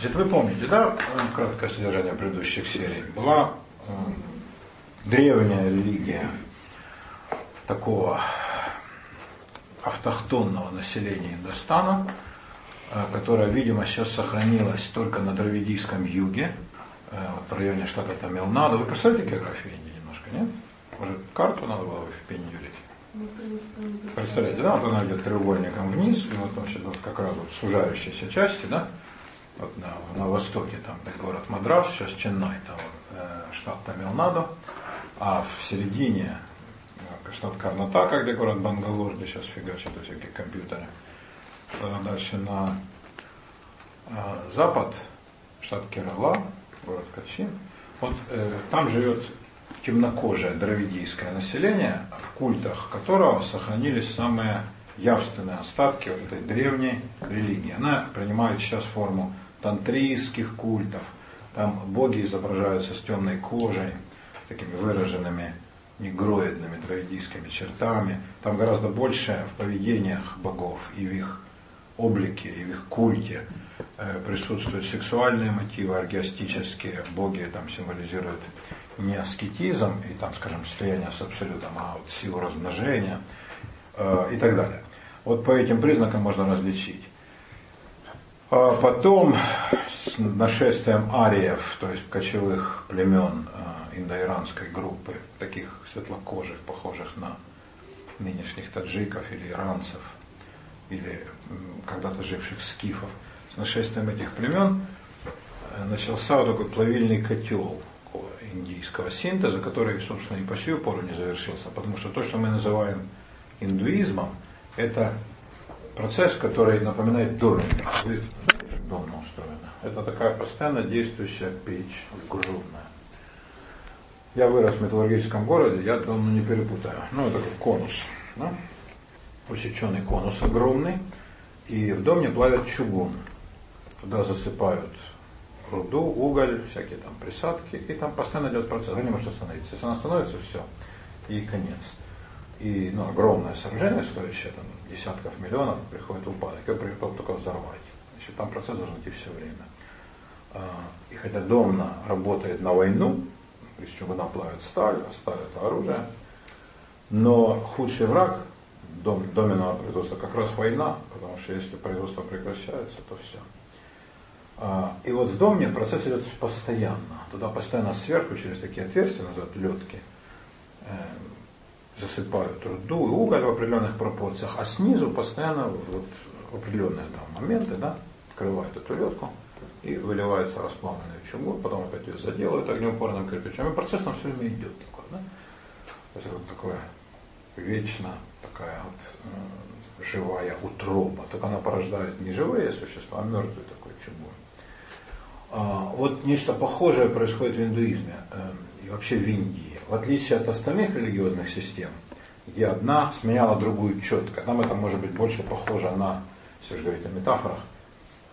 Значит, вы помните, да, краткое содержание предыдущих серий? Была э, древняя религия такого автохтонного населения Индостана, э, которая, видимо, сейчас сохранилась только на Дравидийском юге, э, в районе штата Тамилнадо. Вы представляете географию Индии немножко, нет? Может, карту надо было в впендюрить? Ну, Представляете, да, вот она идет треугольником вниз, и вот, значит, вот как раз вот сужающиеся части, да, вот на, на востоке, там город Мадрас, сейчас Ченнай, там э, штат Тамилнадо, а в середине э, штат Карнатака, где город Бангалор, где сейчас фигачат всякие компьютеры. Дальше на э, запад, штат Керала, город Качин. Вот э, там живет темнокожее дравидийское население, в культах которого сохранились самые явственные остатки вот этой древней религии. Она принимает сейчас форму тантрийских культов. Там боги изображаются с темной кожей, такими выраженными негроидными дравидийскими чертами. Там гораздо больше в поведениях богов и в их облике, и в их культе э, присутствуют сексуальные мотивы, аргиастические. Боги там символизируют не аскетизм и там, скажем, слияние с абсолютом, а вот силу размножения э, и так далее. Вот по этим признакам можно различить. А потом с нашествием ариев, то есть кочевых племен э, индоиранской группы, таких светлокожих, похожих на нынешних таджиков или иранцев, или когда-то живших скифов, с нашествием этих племен э, начался такой плавильный котел индийского синтеза, который, собственно, и по сию пору не завершился, потому что то, что мы называем индуизмом, это процесс, который напоминает домик. Вы как дом устроена? Это такая постоянно действующая печь грудная. Я вырос в металлургическом городе, я дом ну, не перепутаю. Ну, это как конус. Да? Усеченный конус огромный. И в доме плавят чугун. Туда засыпают руду, уголь, всякие там присадки. И там постоянно идет процесс. Она не может остановиться. Если она остановится, все. И конец. И ну, огромное сооружение, стоящее там, десятков миллионов, приходит упадок. Его приехал только взорвать. Значит, там процесс должен идти все время. А, и хотя Домна работает на войну, из чугуна плавит сталь, а сталь это оружие, но худший враг дом, доменного производства как раз война, потому что если производство прекращается, то все. А, и вот в доме процесс идет постоянно. Туда постоянно сверху, через такие отверстия, называют летки, э, засыпают руду и уголь в определенных пропорциях, а снизу постоянно вот, определенные там, моменты да, открывают эту летку и выливается расплавленный чугун, потом опять ее заделают огнеупорным кирпичом. И процесс там все время идет такой. Да? То есть вот такое вечно такая вот э, живая утроба. Только она порождает не живые существа, а мертвый такой чугун. А, вот нечто похожее происходит в индуизме э, и вообще в Индии в отличие от остальных религиозных систем, где одна сменяла другую четко, там это может быть больше похоже на, если же говорить о метафорах,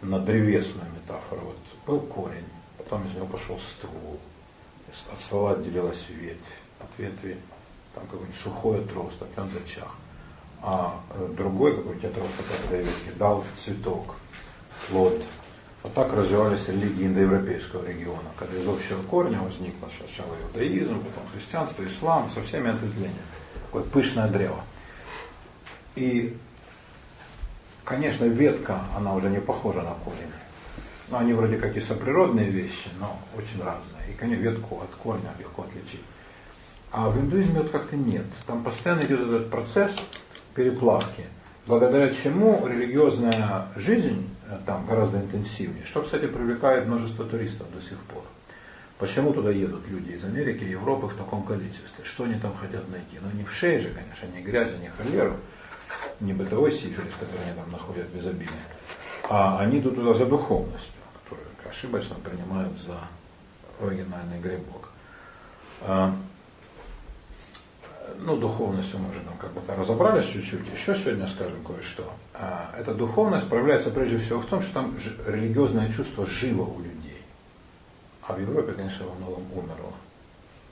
на древесную метафору. Вот был корень, потом из него пошел ствол, от ствола отделилась ветвь, от ветви там какой-нибудь сухой отросток, он зачах. А э, другой какой-нибудь отросток от ветки дал цветок, плод, вот так развивались религии индоевропейского региона, когда из общего корня возникло сначала иудаизм, потом христианство, ислам, со всеми ответвлениями. Такое пышное древо. И, конечно, ветка, она уже не похожа на корень. Но они вроде как и соприродные вещи, но очень разные. И, конечно, ветку от корня легко отличить. А в индуизме вот как-то нет. Там постоянно идет этот процесс переплавки, благодаря чему религиозная жизнь там гораздо интенсивнее, что, кстати, привлекает множество туристов до сих пор. Почему туда едут люди из Америки и Европы в таком количестве? Что они там хотят найти? Ну, не в шее же, конечно, не грязи, не холеру, не бытовой сифилис, который они там находят в изобилии, а они идут туда за духовностью, которую ошибочно принимают за оригинальный грибок. Ну, духовностью мы уже там как бы разобрались чуть-чуть. Еще сегодня скажем кое-что. А, эта духовность проявляется прежде всего в том, что там религиозное чувство живо у людей. А в Европе, конечно, во многом умерло.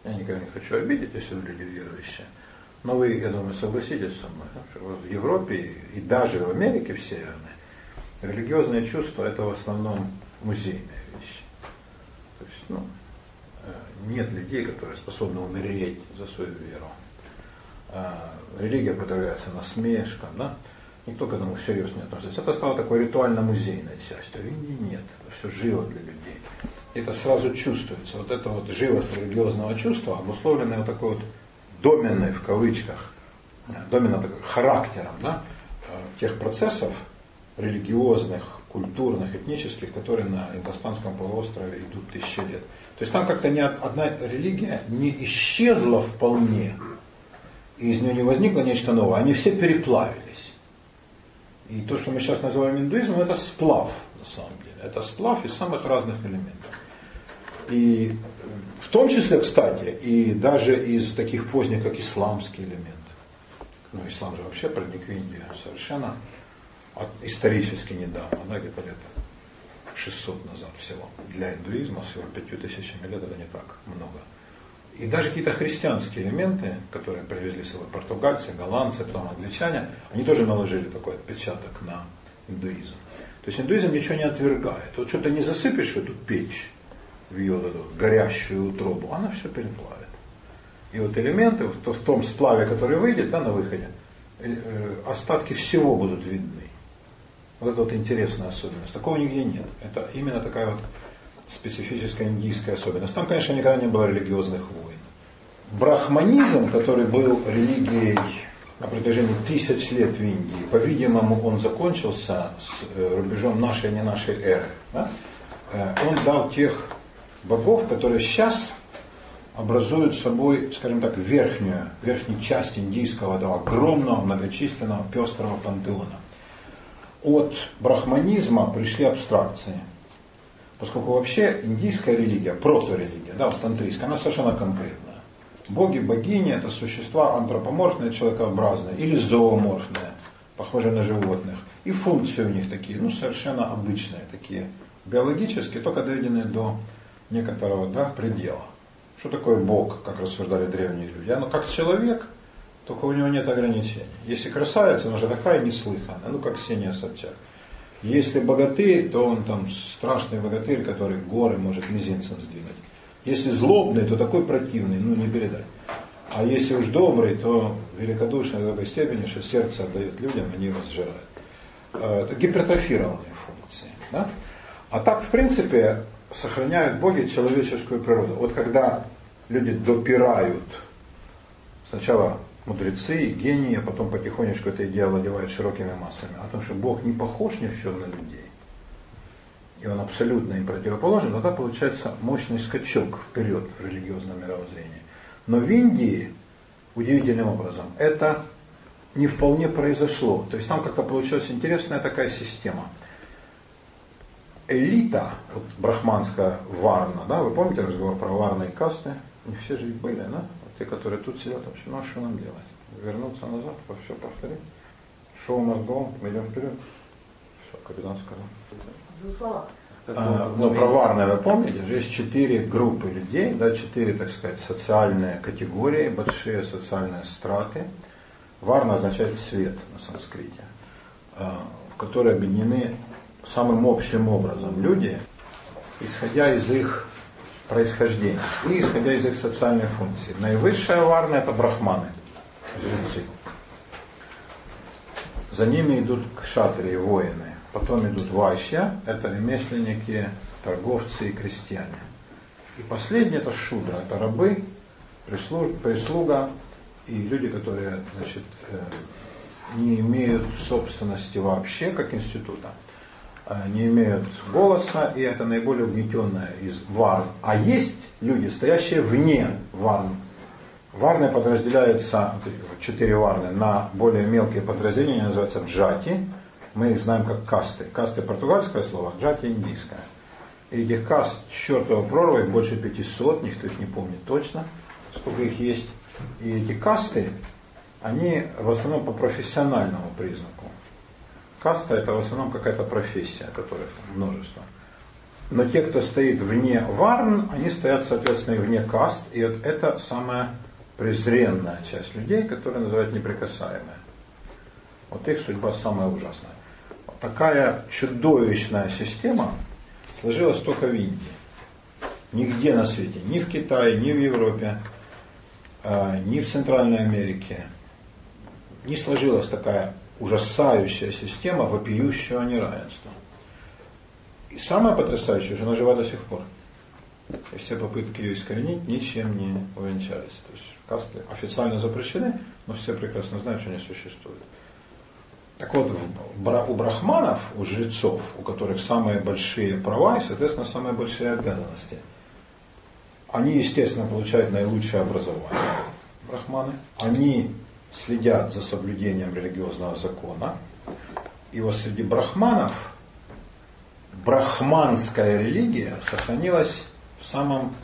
Я никого не хочу обидеть, если вы люди верующие. Но вы, я думаю, согласитесь со мной, что в Европе и даже в Америке в Северной религиозное чувство это в основном музейная вещь. То есть, ну, э, нет людей, которые способны умереть за свою веру. А религия подвергается насмешкам, да? Никто к этому всерьез не относится. Это стало такой ритуально-музейной частью. Индии нет, это все живо для людей. Это сразу чувствуется. Вот эта вот живость религиозного чувства, обусловленная вот такой вот доменной, в кавычках, домена характером да, э, тех процессов религиозных, культурных, этнических, которые на Индостанском полуострове идут тысячи лет. То есть там как-то ни одна религия не исчезла вполне, и из нее не возникло нечто новое, они все переплавились. И то, что мы сейчас называем индуизмом, это сплав, на самом деле. Это сплав из самых разных элементов. И в том числе, кстати, и даже из таких поздних, как исламский элемент. Ну, ислам же вообще проник в Индию совершенно исторически недавно, да, где-то лет 600 назад всего. Для индуизма с его пятью тысячами лет это не так много. И даже какие-то христианские элементы, которые привезли с собой португальцы, голландцы, потом англичане, они тоже наложили такой отпечаток на индуизм. То есть индуизм ничего не отвергает. Вот что-то не засыпешь в эту печь, в ее вот эту горящую утробу, она все переплавит. И вот элементы в том сплаве, который выйдет да, на выходе, э, остатки всего будут видны. Вот это вот интересная особенность. Такого нигде нет. Это именно такая вот специфическая индийская особенность. Там, конечно, никогда не было религиозных войн. Брахманизм, который был религией на протяжении тысяч лет в Индии, по-видимому, он закончился с э, рубежом нашей не нашей эры. Да? Э, он дал тех богов, которые сейчас образуют собой, скажем так, верхнюю, верхнюю часть индийского этого огромного, многочисленного, пестрого пантеона. От брахманизма пришли абстракции. Поскольку вообще индийская религия, проторелигия, да, тантрийская, она совершенно конкретная. Боги, богини – это существа антропоморфные, человекообразные или зооморфные, похожие на животных. И функции у них такие, ну, совершенно обычные, такие биологические, только доведенные до некоторого да, предела. Что такое Бог, как рассуждали древние люди? Оно как человек, только у него нет ограничений. Если красавица, она же такая неслыханная, ну как Ксения Собчак. Если богатырь, то он там страшный богатырь, который горы может мизинцем сдвинуть. Если злобный, то такой противный, ну не передать. А если уж добрый, то великодушный до такой степени, что сердце отдает людям, они его сжирают. Э, это гипертрофированные функции. Да? А так, в принципе, сохраняют боги человеческую природу. Вот когда люди допирают сначала мудрецы и гении, а потом потихонечку эта идея владевает широкими массами, о том, что Бог не похож ни в чем на людей, и он абсолютно им противоположен, тогда получается мощный скачок вперед в религиозном мировоззрении. Но в Индии, удивительным образом, это не вполне произошло. То есть там как-то получилась интересная такая система – элита, вот брахманская варна, да, вы помните разговор про варные касты? Не все же были, да? Вот те, которые тут сидят, вообще, ну а что нам делать? Вернуться назад, все повторить? Шоу мозгом, мы идем вперед. Все, капитан сказал. А, но про варное вы помните, же есть четыре группы людей, да, четыре, так сказать, социальные категории, большие социальные страты. Варна означает свет на санскрите, а, в которые объединены самым общим образом люди, исходя из их происхождения и исходя из их социальной функции. Наивысшая варна это брахманы, жрецы. За ними идут кшатрии, воины. Потом идут вайща, это ремесленники, торговцы и крестьяне. И последний это шудра, это рабы, прислуга и люди, которые значит, э, не имеют собственности вообще как института. Э, не имеют голоса, и это наиболее угнетенная из варн. А есть люди, стоящие вне варн. Варны подразделяются, четыре варны, на более мелкие подразделения, называются джати. Мы их знаем как касты. Касты португальское слово, джати индийское. И этих каст чертова прорва, их больше 500, никто их не помнит точно, сколько их есть. И эти касты, они в основном по профессиональному признаку. Каста это в основном какая-то профессия, которых множество. Но те, кто стоит вне варн, они стоят, соответственно, и вне каст. И вот это самая презренная часть людей, которые называют неприкасаемые. Вот их судьба самая ужасная. Такая чудовищная система сложилась только в Индии. Нигде на свете, ни в Китае, ни в Европе, а, ни в Центральной Америке не сложилась такая ужасающая система вопиющего неравенства. И самое потрясающее, что она жива до сих пор. И все попытки ее искоренить ничем не увенчались. То есть касты официально запрещены, но все прекрасно знают, что они существуют. Так вот, у брахманов, у жрецов, у которых самые большие права и, соответственно, самые большие обязанности, они, естественно, получают наилучшее образование, брахманы. Они следят за соблюдением религиозного закона. И вот среди брахманов брахманская религия сохранилась в самом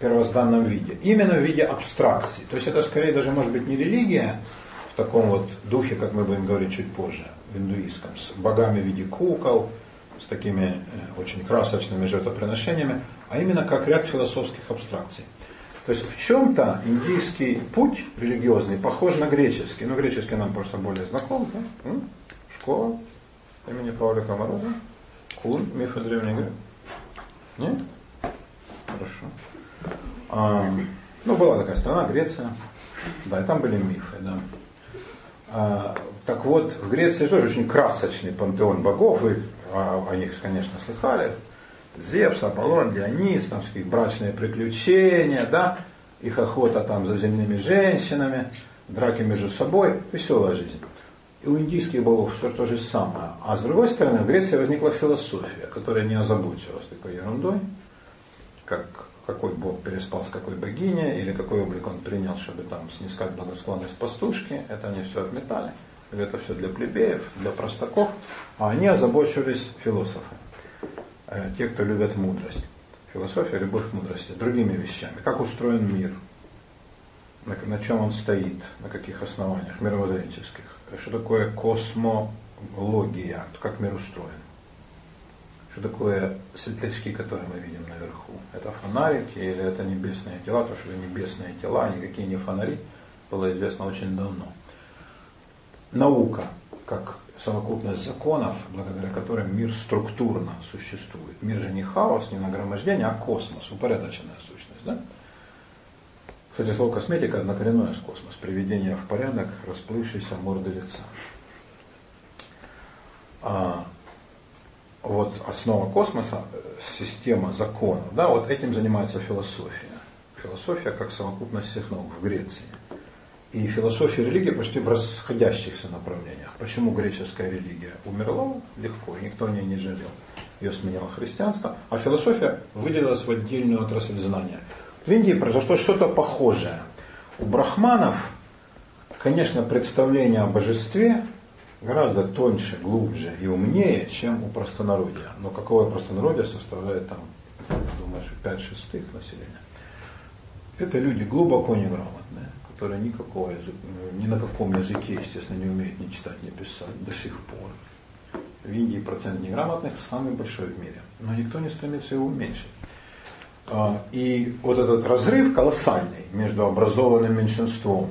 первозданном виде. Именно в виде абстракции. То есть это скорее даже может быть не религия в таком вот духе, как мы будем говорить чуть позже, в индуистском, с богами в виде кукол, с такими э, очень красочными жертвоприношениями, а именно как ряд философских абстракций. То есть в чем-то индийский путь религиозный похож на греческий. Ну, греческий нам просто более знаком. Да? Школа имени Павлика Мороза. Кун, миф из Древней Греции. Нет? Хорошо. А, ну, была такая страна, Греция. Да, и там были мифы, да. А, так вот, в Греции тоже очень красочный пантеон богов. Вы о, них, конечно, слыхали. Зевс, Аполлон, Дионис, там всякие брачные приключения, да, их охота там за земными женщинами, драки между собой, веселая жизнь. И у индийских богов все то же самое. А с другой стороны, в Греции возникла философия, которая не озабочилась такой ерундой, как какой бог переспал с какой богиней, или какой облик он принял, чтобы там снискать благосклонность пастушки, это они все отметали. Или это все для плебеев, для простаков, а они озабочились философы. Э, те, кто любят мудрость. Философия, любовь к мудрости, другими вещами. Как устроен мир, на, на чем он стоит, на каких основаниях мировоззренческих. Что такое космология, как мир устроен. Что такое светлячки, которые мы видим наверху? Это фонарики или это небесные тела? То, что небесные тела, никакие не фонари, было известно очень давно. Наука, как совокупность законов, благодаря которым мир структурно существует. Мир же не хаос, не нагромождение, а космос, упорядоченная сущность. Да? Кстати, слово косметика однокоренное с космос. Приведение в порядок расплывшейся морды лица. Вот основа космоса, система законов, да, вот этим занимается философия. Философия как совокупность всех наук в Греции и философия и религия почти в расходящихся направлениях. Почему греческая религия умерла легко, и никто о ней не жалел. Ее сменило христианство, а философия выделилась в отдельную отрасль знания. В Индии произошло что-то похожее. У брахманов, конечно, представление о божестве гораздо тоньше, глубже и умнее, чем у простонародья. Но какое простонародье составляет там, думаешь, 5 шестых населения. Это люди глубоко неграмотные которые никакого языка, ни на каком языке, естественно, не умеют ни читать, ни писать до сих пор. В Индии процент неграмотных самый большой в мире, но никто не стремится его уменьшить. А, и вот этот разрыв колоссальный между образованным меньшинством,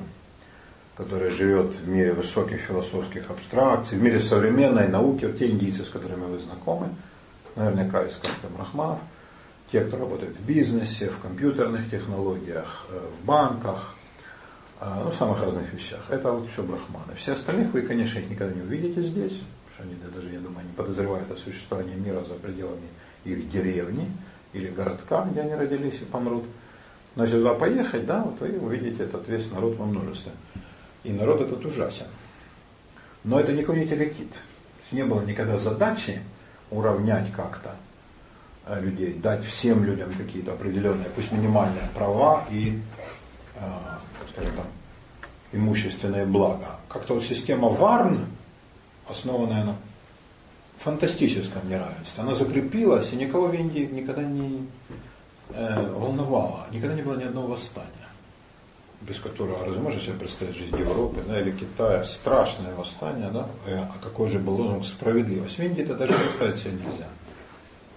которое живет в мире высоких философских абстракций, в мире современной науки, вот те индийцы, с которыми вы знакомы, наверняка из касты брахманов, те, кто работает в бизнесе, в компьютерных технологиях, э, в банках, а, ну, в самых разных вещах. Это вот все брахманы. Все остальных вы, конечно, их никогда не увидите здесь, потому что они даже, я думаю, не подозревают о существовании мира за пределами их деревни или городка, где они родились и помрут. Но если туда поехать, да, вот вы увидите этот весь народ во множестве. И народ этот ужасен. Но это никого не тяготит. Не было никогда задачи уравнять как-то э, людей, дать всем людям какие-то определенные, пусть минимальные права и э, скажем там, имущественные блага. Как-то вот система Варн, основанная на фантастическом неравенстве, она закрепилась и никого в Индии никогда не э, волновала, никогда не было ни одного восстания, без которого, разве можно себе представить жизнь Европы да, или Китая, страшное восстание, да, э, а какой же был лозунг справедливость. В Индии это даже представить себе нельзя.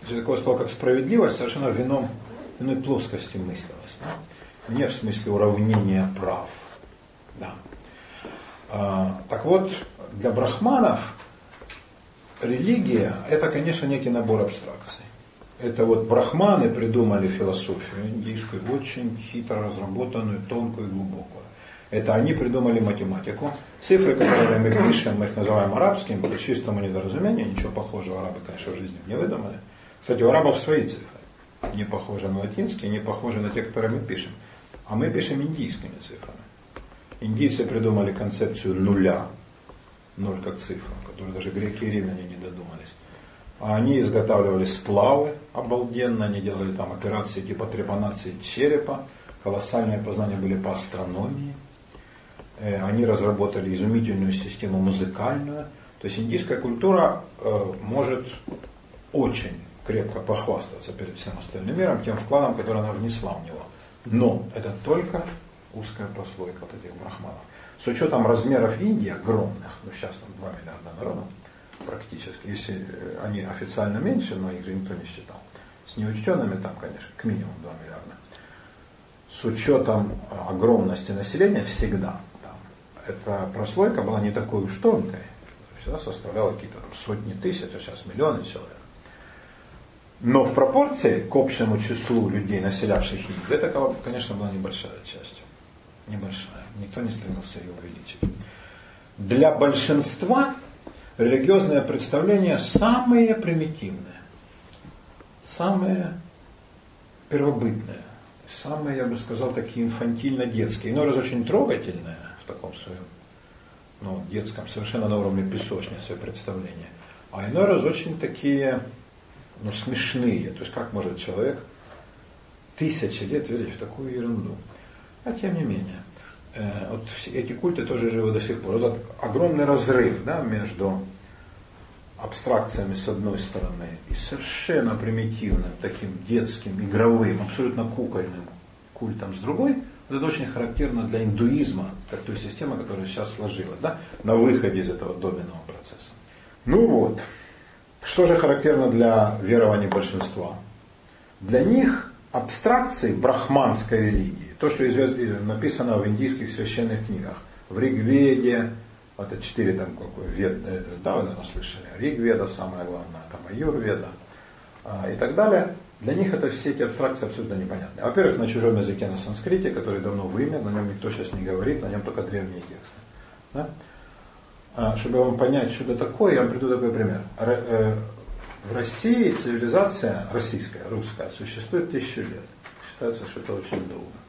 Если такое слово, как справедливость, совершенно в ином, иной плоскости мыслилось. Да? не в смысле уравнения прав. Да. А, так вот, для брахманов религия – это, конечно, некий набор абстракций. Это вот брахманы придумали философию индийскую, очень хитро разработанную, тонкую и глубокую. Это они придумали математику. Цифры, которые мы пишем, мы их называем арабскими, по чистому недоразумению, ничего похожего арабы, конечно, в жизни не выдумали. Кстати, у арабов свои цифры. Не похожи на латинские, не похожи на те, которые мы пишем. А мы пишем индийскими цифрами. Индийцы придумали концепцию нуля, ноль как цифра, которую даже греки и римляне не додумались. А они изготавливали сплавы обалденно, они делали там операции типа трепанации черепа, колоссальные познания были по астрономии. Э, они разработали изумительную систему музыкальную. То есть индийская культура э, может очень крепко похвастаться перед всем остальным миром тем вкладом, который она внесла в него. Но это только узкая прослойка вот этих брахманов. С учетом размеров Индии огромных, ну сейчас там 2 миллиарда народов практически, если э, они официально меньше, но их никто не считал. С неучтенными там, конечно, к минимуму 2 миллиарда. С учетом огромности населения всегда там, эта прослойка была не такой уж тонкой, всегда составляла какие-то сотни тысяч, а сейчас миллионы человек. Но в пропорции к общему числу людей, населявших Индию, это, конечно, была небольшая часть. Небольшая. Никто не стремился ее увеличить. Для большинства религиозное представление самое примитивное, самое первобытное, самое, я бы сказал, такие инфантильно-детские, иной раз очень трогательное в таком своем ну, детском, совершенно на уровне песочницы представления, а иной раз очень такие ну, смешные. То есть как может человек тысячи лет верить в такую ерунду? А тем не менее, вот эти культы тоже живы до сих пор. Вот огромный разрыв да, между абстракциями с одной стороны и совершенно примитивным, таким детским, игровым, абсолютно кукольным культом с другой, вот это очень характерно для индуизма, как той системы, которая сейчас сложилась, да, на выходе из этого доменного процесса. Ну вот, что же характерно для верований большинства? Для них абстракции брахманской религии, то, что написано в индийских священных книгах, в Ригведе, вот это четыре там какой вед, э, да, вы, наверное, слышали, Ригведа самое главное, там Аюрведа а, и так далее, для них это все эти абстракции абсолютно непонятны. Во-первых, на чужом языке, на санскрите, который давно вымер, на нем никто сейчас не говорит, на нем только древние тексты. Да? А, чтобы вам понять, что это такое, я вам приду такой пример. Э, в России цивилизация российская, русская, существует тысячу лет. Считается, что это очень долго.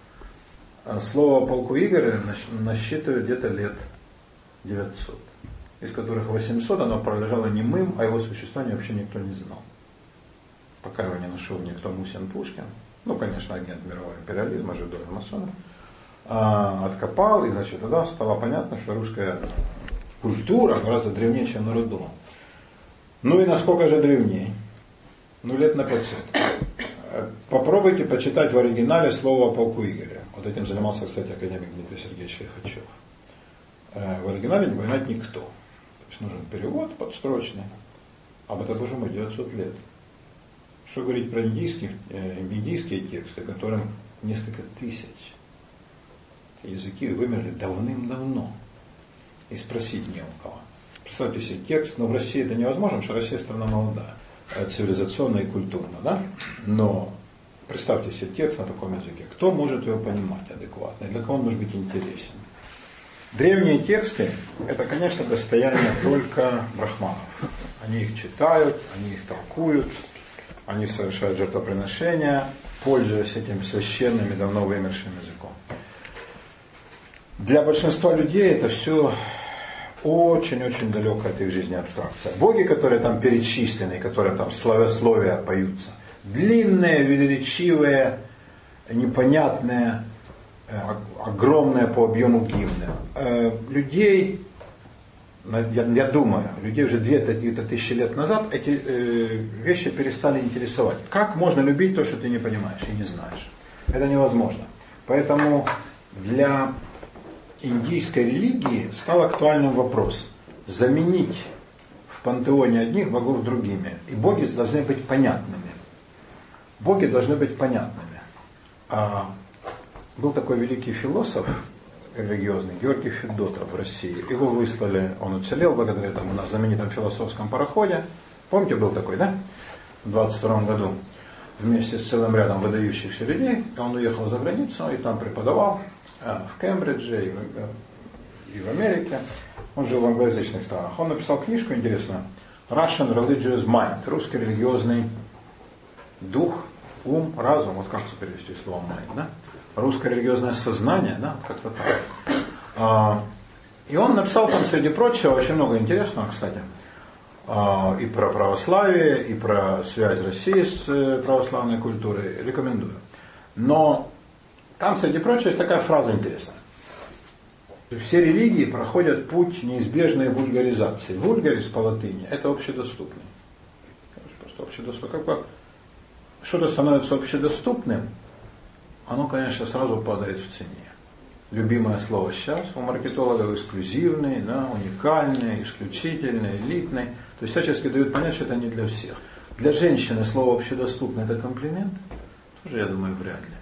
А слово полку Игоря насчитывает где-то лет 900, из которых 800 оно пролежало немым, а его существование вообще никто не знал. Пока его не нашел никто Мусин Пушкин, ну, конечно, агент мирового империализма, жидой масонов, а, откопал, и, значит, тогда стало понятно, что русская культура гораздо древнее, чем народ. Ну и насколько же древнее? Ну лет на 500. Попробуйте почитать в оригинале слово о полку Игоря. Вот этим занимался, кстати, академик Дмитрий Сергеевич Лихачев. Э, в оригинале не понимает никто. То есть нужен перевод подстрочный. Об этом, боже мой, 900 лет. Что говорить про индийские, э, индийские тексты, которым несколько тысяч. Языки вымерли давным-давно и спросить не у кого. Представьте себе текст, но в России это невозможно, потому что Россия страна молодая, э, цивилизационно и культурно, да? Но представьте себе текст на таком языке. Кто может его понимать адекватно? И для кого он может быть интересен? Древние тексты – это, конечно, достояние только брахманов. Они их читают, они их толкуют, они совершают жертвоприношения, пользуясь этим священным и давно вымершим языком. Для большинства людей это все очень-очень далекая от их жизни абстракция. Боги, которые там перечислены, которые там славословия поются, длинные, величивые, непонятные, э, огромные по объему гимны. Э, людей, я, я думаю, людей уже две тысячи лет назад эти э, вещи перестали интересовать. Как можно любить то, что ты не понимаешь и не знаешь? Это невозможно. Поэтому для индийской религии стал актуальным вопрос заменить в пантеоне одних богов другими. И боги должны быть понятными. Боги должны быть понятными. А был такой великий философ религиозный, Георгий Федотов в России. Его выслали, он уцелел благодаря тому на знаменитом философском пароходе. Помните, был такой, да? В 22 году. вместе с целым рядом выдающихся людей. Он уехал за границу и там преподавал э, в Кембридже и в Америке. Он жил в англоязычных странах. Он написал книжку интересную Russian Religious Mind, русский религиозный дух, ум, разум, вот как перевести слово mind, да? Русское религиозное сознание, да, как-то так. А, и он написал там, среди прочего, очень много интересного, кстати, а, и про православие, и про связь России с э, православной культурой. Рекомендую. Но там, среди прочего, есть такая фраза интересная. Все религии проходят путь неизбежной вульгаризации. Вульгарис по латыни – это общедоступный. Просто общедоступный. Что-то становится общедоступным, оно, конечно, сразу падает в цене. Любимое слово сейчас у маркетологов эксклюзивный, да, уникальный, исключительный, элитный. То есть всячески дают понять, что это не для всех. Для женщины слово общедоступный это комплимент? Тоже, я думаю, вряд ли.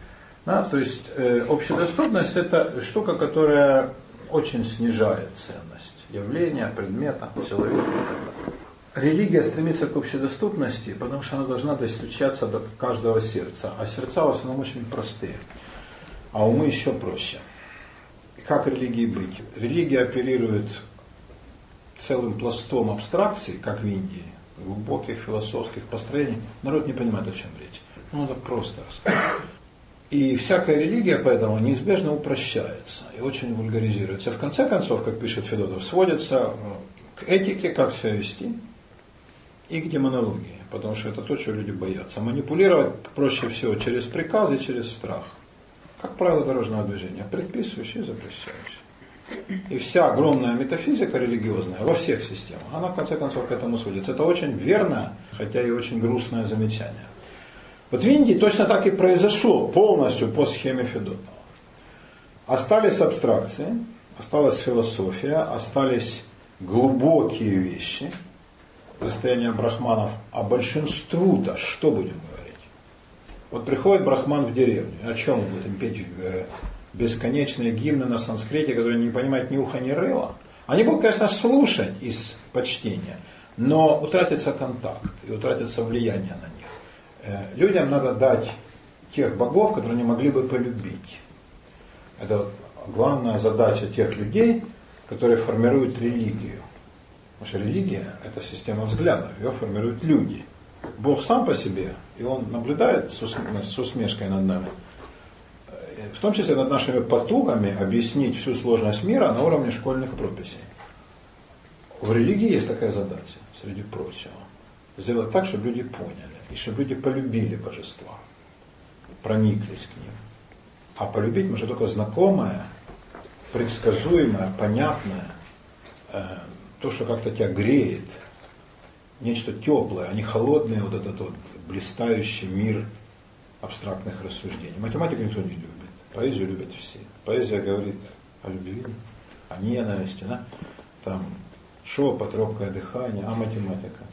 Да, то есть э, общедоступность это штука, которая очень снижает ценность явления, предмета, человека и так далее. Религия стремится к общедоступности, потому что она должна достучаться до каждого сердца. А сердца в основном очень простые, а умы еще проще. Как религии быть? Религия оперирует целым пластом абстракций, как в Индии, глубоких философских построений. Народ не понимает, о чем речь. Ну, надо просто. И всякая религия поэтому неизбежно упрощается и очень вульгаризируется. В конце концов, как пишет Федотов, сводится к этике, как себя вести, и к демонологии, потому что это то, чего люди боятся. Манипулировать проще всего через приказы, через страх. Как правило дорожного движения, предписывающий и запрещающий. И вся огромная метафизика религиозная во всех системах, она в конце концов к этому сводится. Это очень верное, хотя и очень грустное замечание. Вот в Индии точно так и произошло полностью по схеме Федотова. Остались абстракции, осталась философия, остались глубокие вещи, состояние брахманов, а большинству-то что будем говорить? Вот приходит брахман в деревню, о чем мы будем петь э, бесконечные гимны на санскрите, которые не понимают ни уха, ни рыла? Они будут, конечно, слушать из почтения, но утратится контакт и утратится влияние на них. Э, людям надо дать тех богов, которые они могли бы полюбить. Это главная задача тех людей, которые формируют религию. Потому что религия – это система взглядов, ее формируют люди. Бог сам по себе, и он наблюдает с усмешкой над нами. Э, в том числе над нашими потугами объяснить всю сложность мира на уровне школьных прописей. В религии есть такая задача, среди прочего. Сделать так, чтобы люди поняли и чтобы люди полюбили божества, прониклись к ним. А полюбить можно только знакомое, предсказуемое, понятное, э, то, что как-то тебя греет, нечто теплое, а не холодный вот этот вот блистающий мир абстрактных рассуждений. Математику никто не любит, поэзию любят все. Поэзия говорит о любви, о ненависти, да? там шепот, робкое дыхание, а математика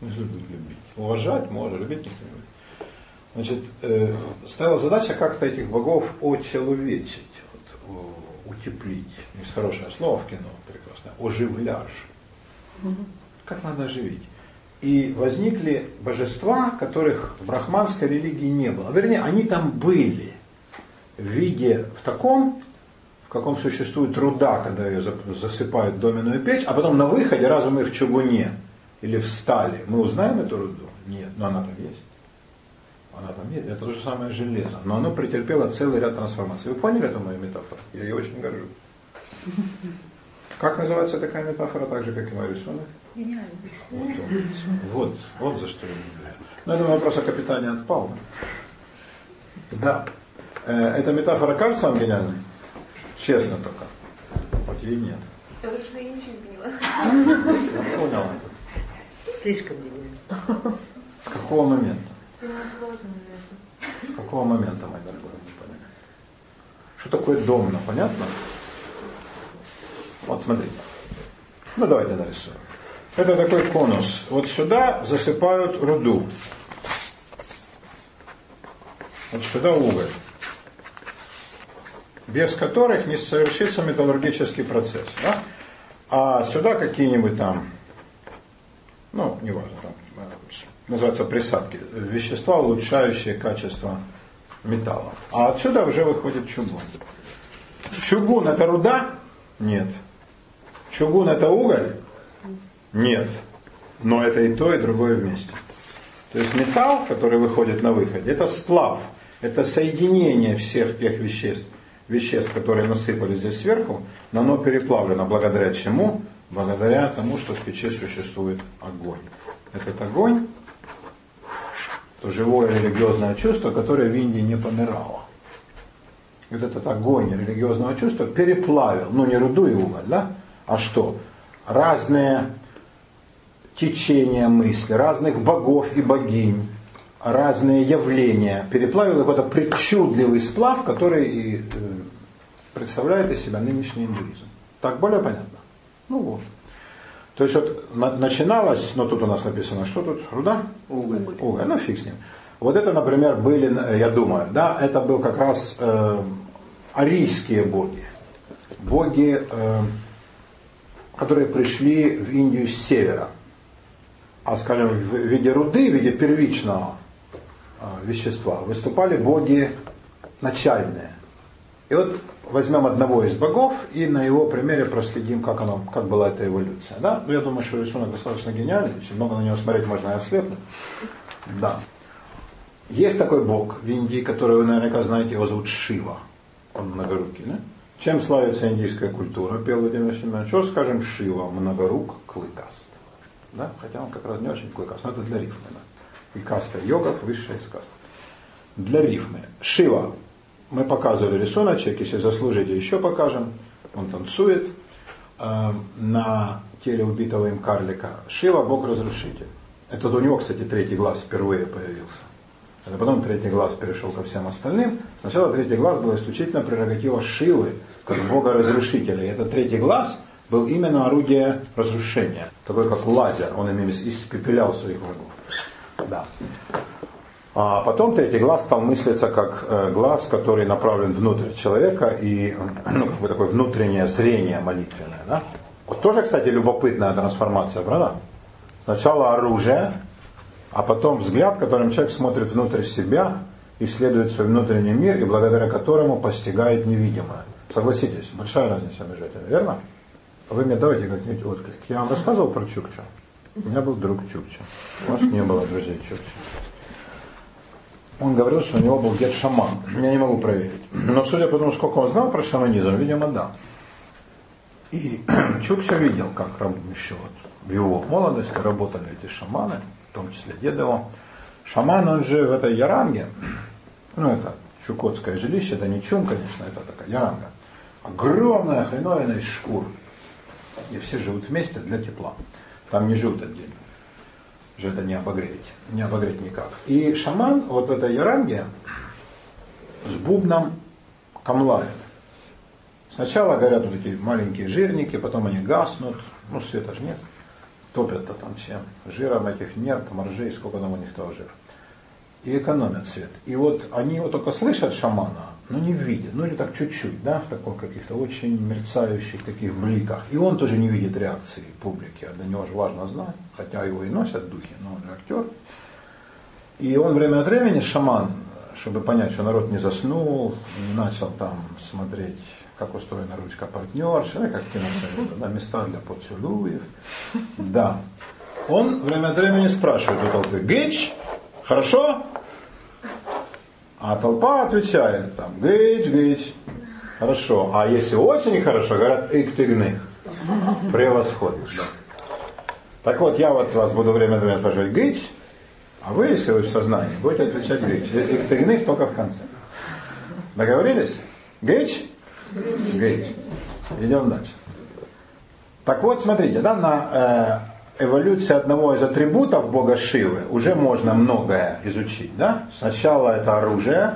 не любит любить. Уважать можно, любить никто не любит. Значит, э, стояла задача как-то этих богов очеловечить, вот, утеплить. Есть хорошее слово в кино прекрасное. Оживляж. Как надо оживить? И возникли божества, которых в брахманской религии не было. Вернее, они там были в виде в таком, в каком существует руда, когда ее засыпают в доменную печь, а потом на выходе, разве мы в чугуне или в стали, мы узнаем эту руду? Нет, но она там есть. Она там есть. Это то же самое железо. Но оно претерпело целый ряд трансформаций. Вы поняли эту мою метафору? Я ее очень горжусь. Как называется такая метафора, так же, как и мой рисунок? Гениально. Вот, вот, вот за что я люблю. Но ну, это вопрос о капитане отпал. Да. Э, эта метафора кажется вам гениальной? Честно только. Вот ей нет. Что я ничего не поняла. Я понял это. Слишком медленно. С какого момента? С какого момента, мой дорогой, не Что такое домно, понятно? Вот смотри. Ну давайте нарисуем. Это такой конус. Вот сюда засыпают руду. Вот сюда уголь. Без которых не совершится металлургический процесс. Да? А сюда какие-нибудь там ну, неважно, там, называется присадки, вещества, улучшающие качество металла. А отсюда уже выходит чугун. Чугун это руда? Нет. Чугун это уголь? Нет. Но это и то, и другое вместе. То есть металл, который выходит на выходе, это сплав, это соединение всех тех веществ, веществ, которые насыпали здесь сверху, но оно переплавлено благодаря чему? Благодаря тому, что в печи существует огонь. Этот огонь, то живое религиозное чувство, которое в Индии не помирало. Вот этот огонь религиозного чувства переплавил, ну не руду и уголь, да, а что? Разные течения мысли, разных богов и богинь, разные явления, переплавил этот причудливый сплав, который и э, представляет из себя нынешний индуизм. Так более понятно? Ну вот. То есть вот начиналось, но тут у нас написано, что тут? Руда? Уголь. Уголь, ну фиг с ним. Вот это, например, были, я думаю, да, это был как раз э, арийские боги. Боги, э, которые пришли в Индию с севера. А, скажем, в виде руды, в виде первичного э, вещества выступали боги начальные. И вот возьмем одного из богов и на его примере проследим, как, оно, как была эта эволюция. Да? Ну, я думаю, что рисунок достаточно гениальный, очень много на него смотреть можно и ослепнуть. Да. Есть такой бог в Индии, который вы наверняка знаете, его зовут Шива. Он многорукий. Да? Чем славится индийская культура, пел Владимир Семенович? Что скажем Шива, многорук, клыкаст. Да? Хотя он как раз не очень клыкаст, но это для рифмы. Да? И каста йогов высшая из каст. Для рифмы. Шива мы показывали рисуночек, если заслужите, еще покажем. Он танцует э, на теле убитого им карлика. Шива – бог-разрушитель. Это у него, кстати, третий глаз впервые появился. Это потом третий глаз перешел ко всем остальным. Сначала третий глаз был исключительно прерогатива Шивы, как бога-разрушителя. И этот третий глаз был именно орудие разрушения. Такой как лазер, он ими испепелял своих врагов. Да. А потом третий глаз стал мыслиться как э, глаз, который направлен внутрь человека и ну, как бы такое внутреннее зрение молитвенное. Да? Вот тоже, кстати, любопытная трансформация, правда? Сначала оружие, а потом взгляд, которым человек смотрит внутрь себя, исследует свой внутренний мир и благодаря которому постигает невидимое. Согласитесь, большая разница между этим, верно? Вы мне давайте как-нибудь отклик. Я вам рассказывал про Чукча? У меня был друг Чукча. У вас не было друзей Чукча он говорил, что у него был дед шаман. Я не могу проверить. Но судя по тому, сколько он знал про шаманизм, видимо, да. И Чукча видел, как еще вот в его молодости работали эти шаманы, в том числе дед его. Шаман, он же в этой Яранге, ну это чукотское жилище, это не чум, конечно, это такая Яранга. Огромная хреновина из шкур. И все живут вместе для тепла. Там не живут отдельно же это не обогреть, не обогреть никак. И шаман вот в этой яранге с бубном камлает. Сначала горят вот эти маленькие жирники, потом они гаснут, ну света же нет, топят-то там всем жиром этих нерв, моржей, сколько там у них того жира. И экономят свет. И вот они вот только слышат шамана, но не видят, ну или так чуть-чуть, да, в таком каких-то очень мерцающих таких бликах. И он тоже не видит реакции публики, а для него же важно знать, хотя его и носят духи, но он же актер. И он время от времени, шаман, чтобы понять, что народ не заснул, не начал там смотреть, как устроена ручка партнерши, как киносоветы, да, места для поцелуев. Да. Он время от времени спрашивает у толпы, Гич, хорошо? А толпа отвечает там, гыч, гыч. Хорошо. А если очень хорошо, говорят, иктыгных. Превосходно. Да. Так вот, я вот вас буду время от времени спрашивать гыч, а вы, если вы в сознании, будете отвечать гыч. Иктыгных только в конце. Договорились? Гыч? Гыч. Идем дальше. Так вот, смотрите, да, на э, эволюции одного из атрибутов бога Шивы уже можно многое изучить. Да? Сначала это оружие.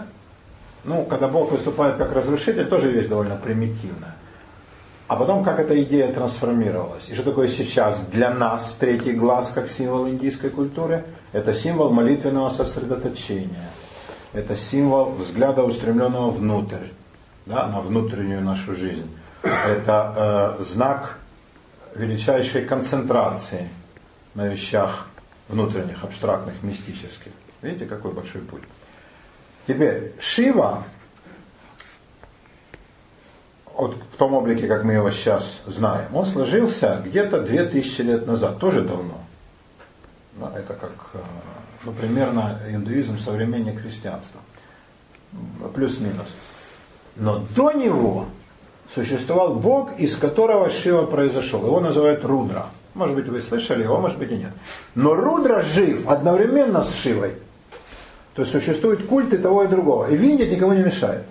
Ну, когда Бог выступает как разрушитель, тоже вещь довольно примитивная. А потом, как эта идея трансформировалась. И что такое сейчас для нас третий глаз, как символ индийской культуры? Это символ молитвенного сосредоточения. Это символ взгляда, устремленного внутрь, да, на внутреннюю нашу жизнь. Это э, знак величайшей концентрации на вещах внутренних, абстрактных, мистических. Видите, какой большой путь. Теперь Шива, вот в том облике, как мы его сейчас знаем, он сложился где-то 2000 лет назад, тоже давно. Это как, э, ну, примерно индуизм современник христианства. Плюс-минус. Но до него существовал Бог, из которого Шива произошел. Его называют Рудра. Может быть, вы слышали его, может быть и нет. Но Рудра жив одновременно с Шивой. То есть существуют культы того и другого. И видеть никому не мешает.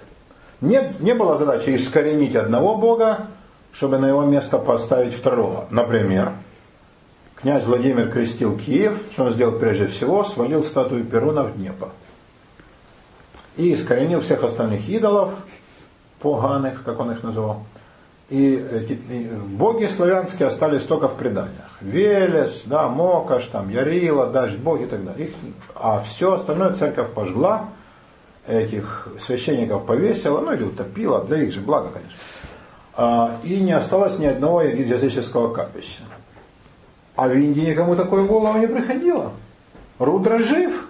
Нет, не было задачи искоренить одного Бога, чтобы на его место поставить второго. Например, князь Владимир крестил Киев, что он сделал прежде всего, свалил статую Перуна в Днепр. И искоренил всех остальных идолов, поганых, как он их называл. И, и боги славянские остались только в преданиях. Велес, да, Мокаш, там, Ярила, Дождь, боги и так далее. Их, а все остальное церковь пожгла, этих священников повесила, ну или утопила, для их же блага, конечно. А, и не осталось ни одного языческого капища. А в Индии никому такое в голову не приходило. Рудра жив.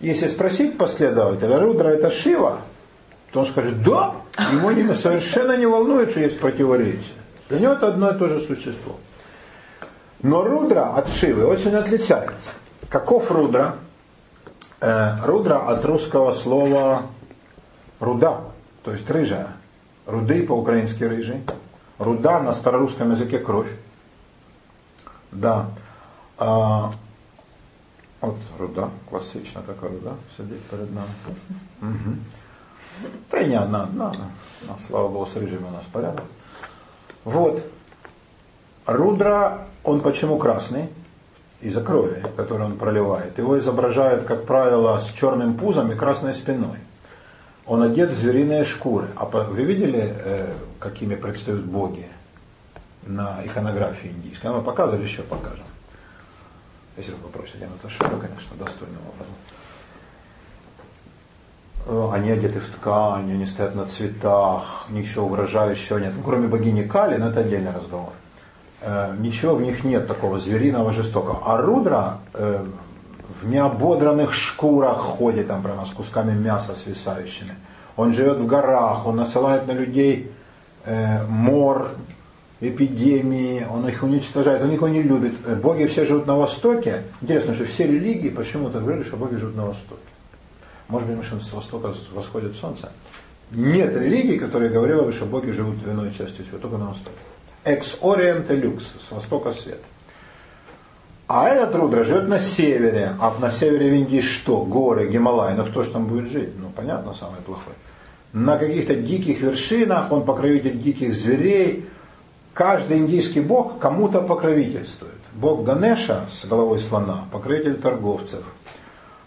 Если спросить последователя, Рудра это Шива, то он скажет, да, ему не, совершенно не волнует, что есть противоречие. Для него это одно и то же существо. Но Рудра от Шивы очень отличается. Каков Рудра? Э, рудра от русского слова руда, то есть рыжая. Руды по-украински рыжий. Руда на старорусском языке кровь. Да. А, вот руда, классична така руда, сидить перед нами. Угу. Да и не одна, одна. Но, слава Богу, с рыжими у нас порядок. Вот. Рудра, он почему красный? Из-за крови, которую он проливает. Его изображают, как правило, с черным пузом и красной спиной. Он одет в звериные шкуры. А вы видели, э, какими предстают боги на иконографии индийской? Мы показывали, еще покажем. Если вы попросите, я Наташа, конечно, достойным образом. Э, они одеты в ткань, они стоят на цветах, ничего угрожающего нет. Ну, кроме богини Кали, но это отдельный разговор. Э, ничего в них нет такого звериного жестокого. А Рудра э, в неободранных шкурах ходит там прямо с кусками мяса свисающими. Он живет в горах, он насылает на людей мор, эпидемии, он их уничтожает, он никого не любит. Боги все живут на Востоке. Интересно, что все религии почему-то говорили, что боги живут на Востоке может быть, потому что с востока восходит солнце. Нет религии, которая говорила бы, что боги живут в иной части света, только на востоке. Экс ориенте люкс, с востока свет. А этот Рудра живет на севере, а на севере в Индии что? Горы, Гималай, ну кто же там будет жить? Ну понятно, самый плохой. На каких-то диких вершинах, он покровитель диких зверей. Каждый индийский бог кому-то покровительствует. Бог Ганеша с головой слона, покровитель торговцев –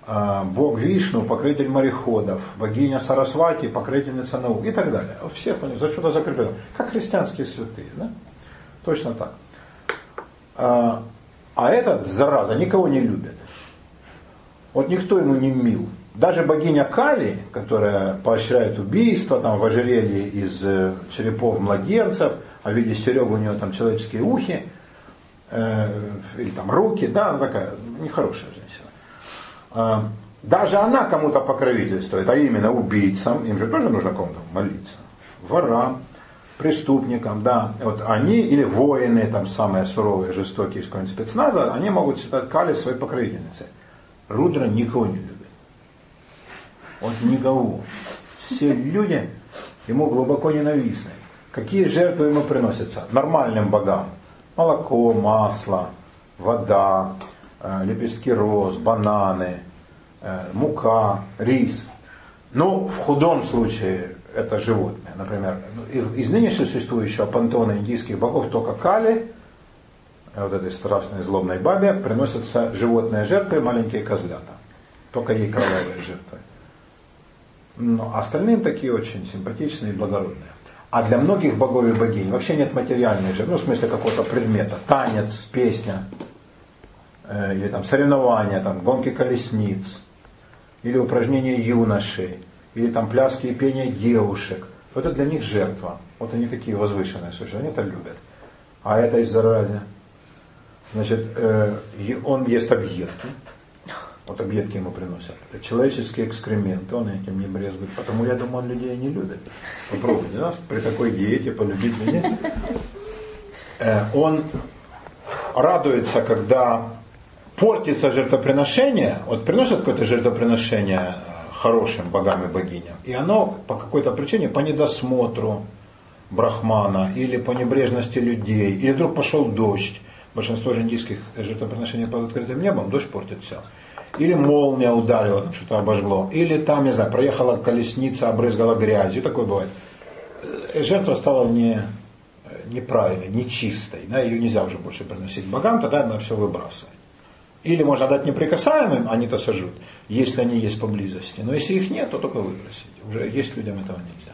бог Вишну, покрытель мореходов, богиня Сарасвати, покрытельница наук и так далее. Всех за что-то закреплено. Как христианские святые. Да? Точно так. А, а этот, зараза, никого не любит. Вот никто ему не мил. Даже богиня Кали, которая поощряет убийство там, в ожерелье из э, черепов младенцев, а в виде серег у нее там человеческие ухи, э, или там руки, да, она такая нехорошая женщина. А, даже она кому-то покровительствует, а именно убийцам, им же тоже нужно кому-то молиться, ворам, преступникам, да, вот они или воины, там самые суровые, жестокие из какого-нибудь спецназа, они могут считать Кали своей покровительницей. Рудра никого не любит. Вот никого. Все люди ему глубоко ненавистны. Какие жертвы ему приносятся? Нормальным богам. Молоко, масло, вода, лепестки роз, бананы, э, мука, рис. Ну, в худом случае это животные. Например, ну, из нынешнего существующего пантеона индийских богов только Кали, э, вот этой страстной злобной бабе, приносятся животные жертвы, маленькие козлята. Только ей кровавые жертвы. Но остальным такие очень симпатичные и благородные. А для многих богов и богинь вообще нет материальной жертвы, ну, в смысле какого-то предмета. Танец, песня, Э, или там соревнования, там, гонки колесниц, или упражнения юношей, или там пляски и пение девушек. Вот это для них жертва. Вот они такие возвышенные, слушай, они это любят. А это из зарази. Значит, э, он ест объедки. Вот объедки ему приносят. Это человеческие экскременты, он этим не брезгует. Потому я думаю, он людей не любит. Попробуйте, да? При такой диете полюбить людей. Э, он радуется, когда портится жертвоприношение, вот приносят какое-то жертвоприношение э, хорошим богам и богиням, и оно по какой-то причине, по недосмотру брахмана или по небрежности людей, или вдруг пошел дождь, большинство же индийских жертвоприношений под открытым небом, дождь портит все. Или молния ударила, там что-то обожгло. Или там, не знаю, проехала колесница, обрызгала грязью. Такое бывает. Э, жертва стала не, неправильной, нечистой. Да, ее нельзя уже больше приносить богам, тогда она все выбрасывает. Или можно дать неприкасаемым, они-то сожрут, если они есть поблизости. Но если их нет, то только выбросить. Уже есть людям этого нельзя.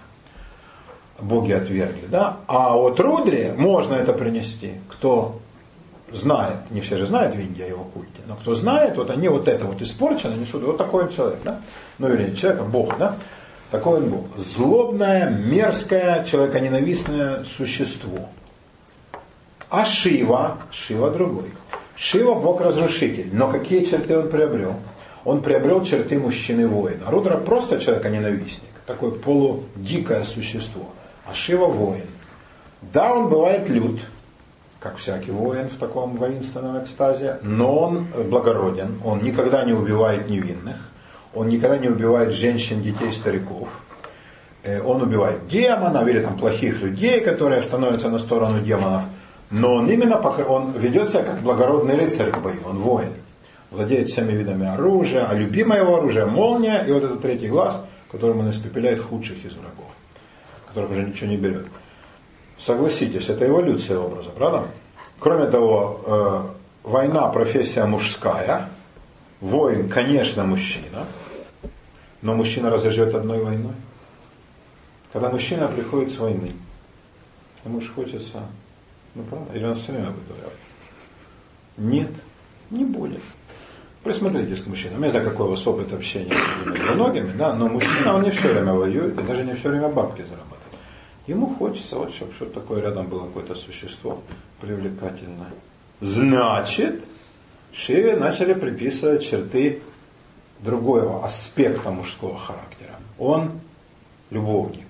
Боги отвергли. Да? А от Рудре можно это принести. Кто знает, не все же знают в Индии о его культе, но кто знает, вот они вот это вот испорчено несут, вот такой он человек, да? ну или человек, а Бог, да? Такой он Бог. Злобное, мерзкое, человеконенавистное существо. А Шива, Шива другой. Шива Бог разрушитель, но какие черты он приобрел? Он приобрел черты мужчины воина. Рудра просто человеконенавистник, такое полудикое существо. А Шива воин. Да, он бывает лют, как всякий воин в таком воинственном экстазе, но он благороден, он никогда не убивает невинных, он никогда не убивает женщин, детей, стариков, э, он убивает демонов или там плохих людей, которые становятся на сторону демонов, но он именно он ведет себя как благородный рыцарь в бою, он воин, владеет всеми видами оружия, а любимое его оружие молния и вот этот третий глаз, которым он испепеляет худших из врагов, которых уже ничего не берет. Согласитесь, это эволюция образа, правда? Кроме того, э, война профессия мужская, воин, конечно, мужчина, но мужчина разве одной войной? Когда мужчина приходит с войны, ему же хочется, ну правда, или он все время об этом Нет, не будет. Присмотритесь к мужчинам. Я знаю, какой у вас опыт общения с многими, да, но мужчина, он не все время воюет и даже не все время бабки зарабатывает. Ему хочется, вот, чтобы что-то такое рядом было, какое-то существо привлекательное. Значит, Шиве начали приписывать черты другого аспекта мужского характера. Он любовник.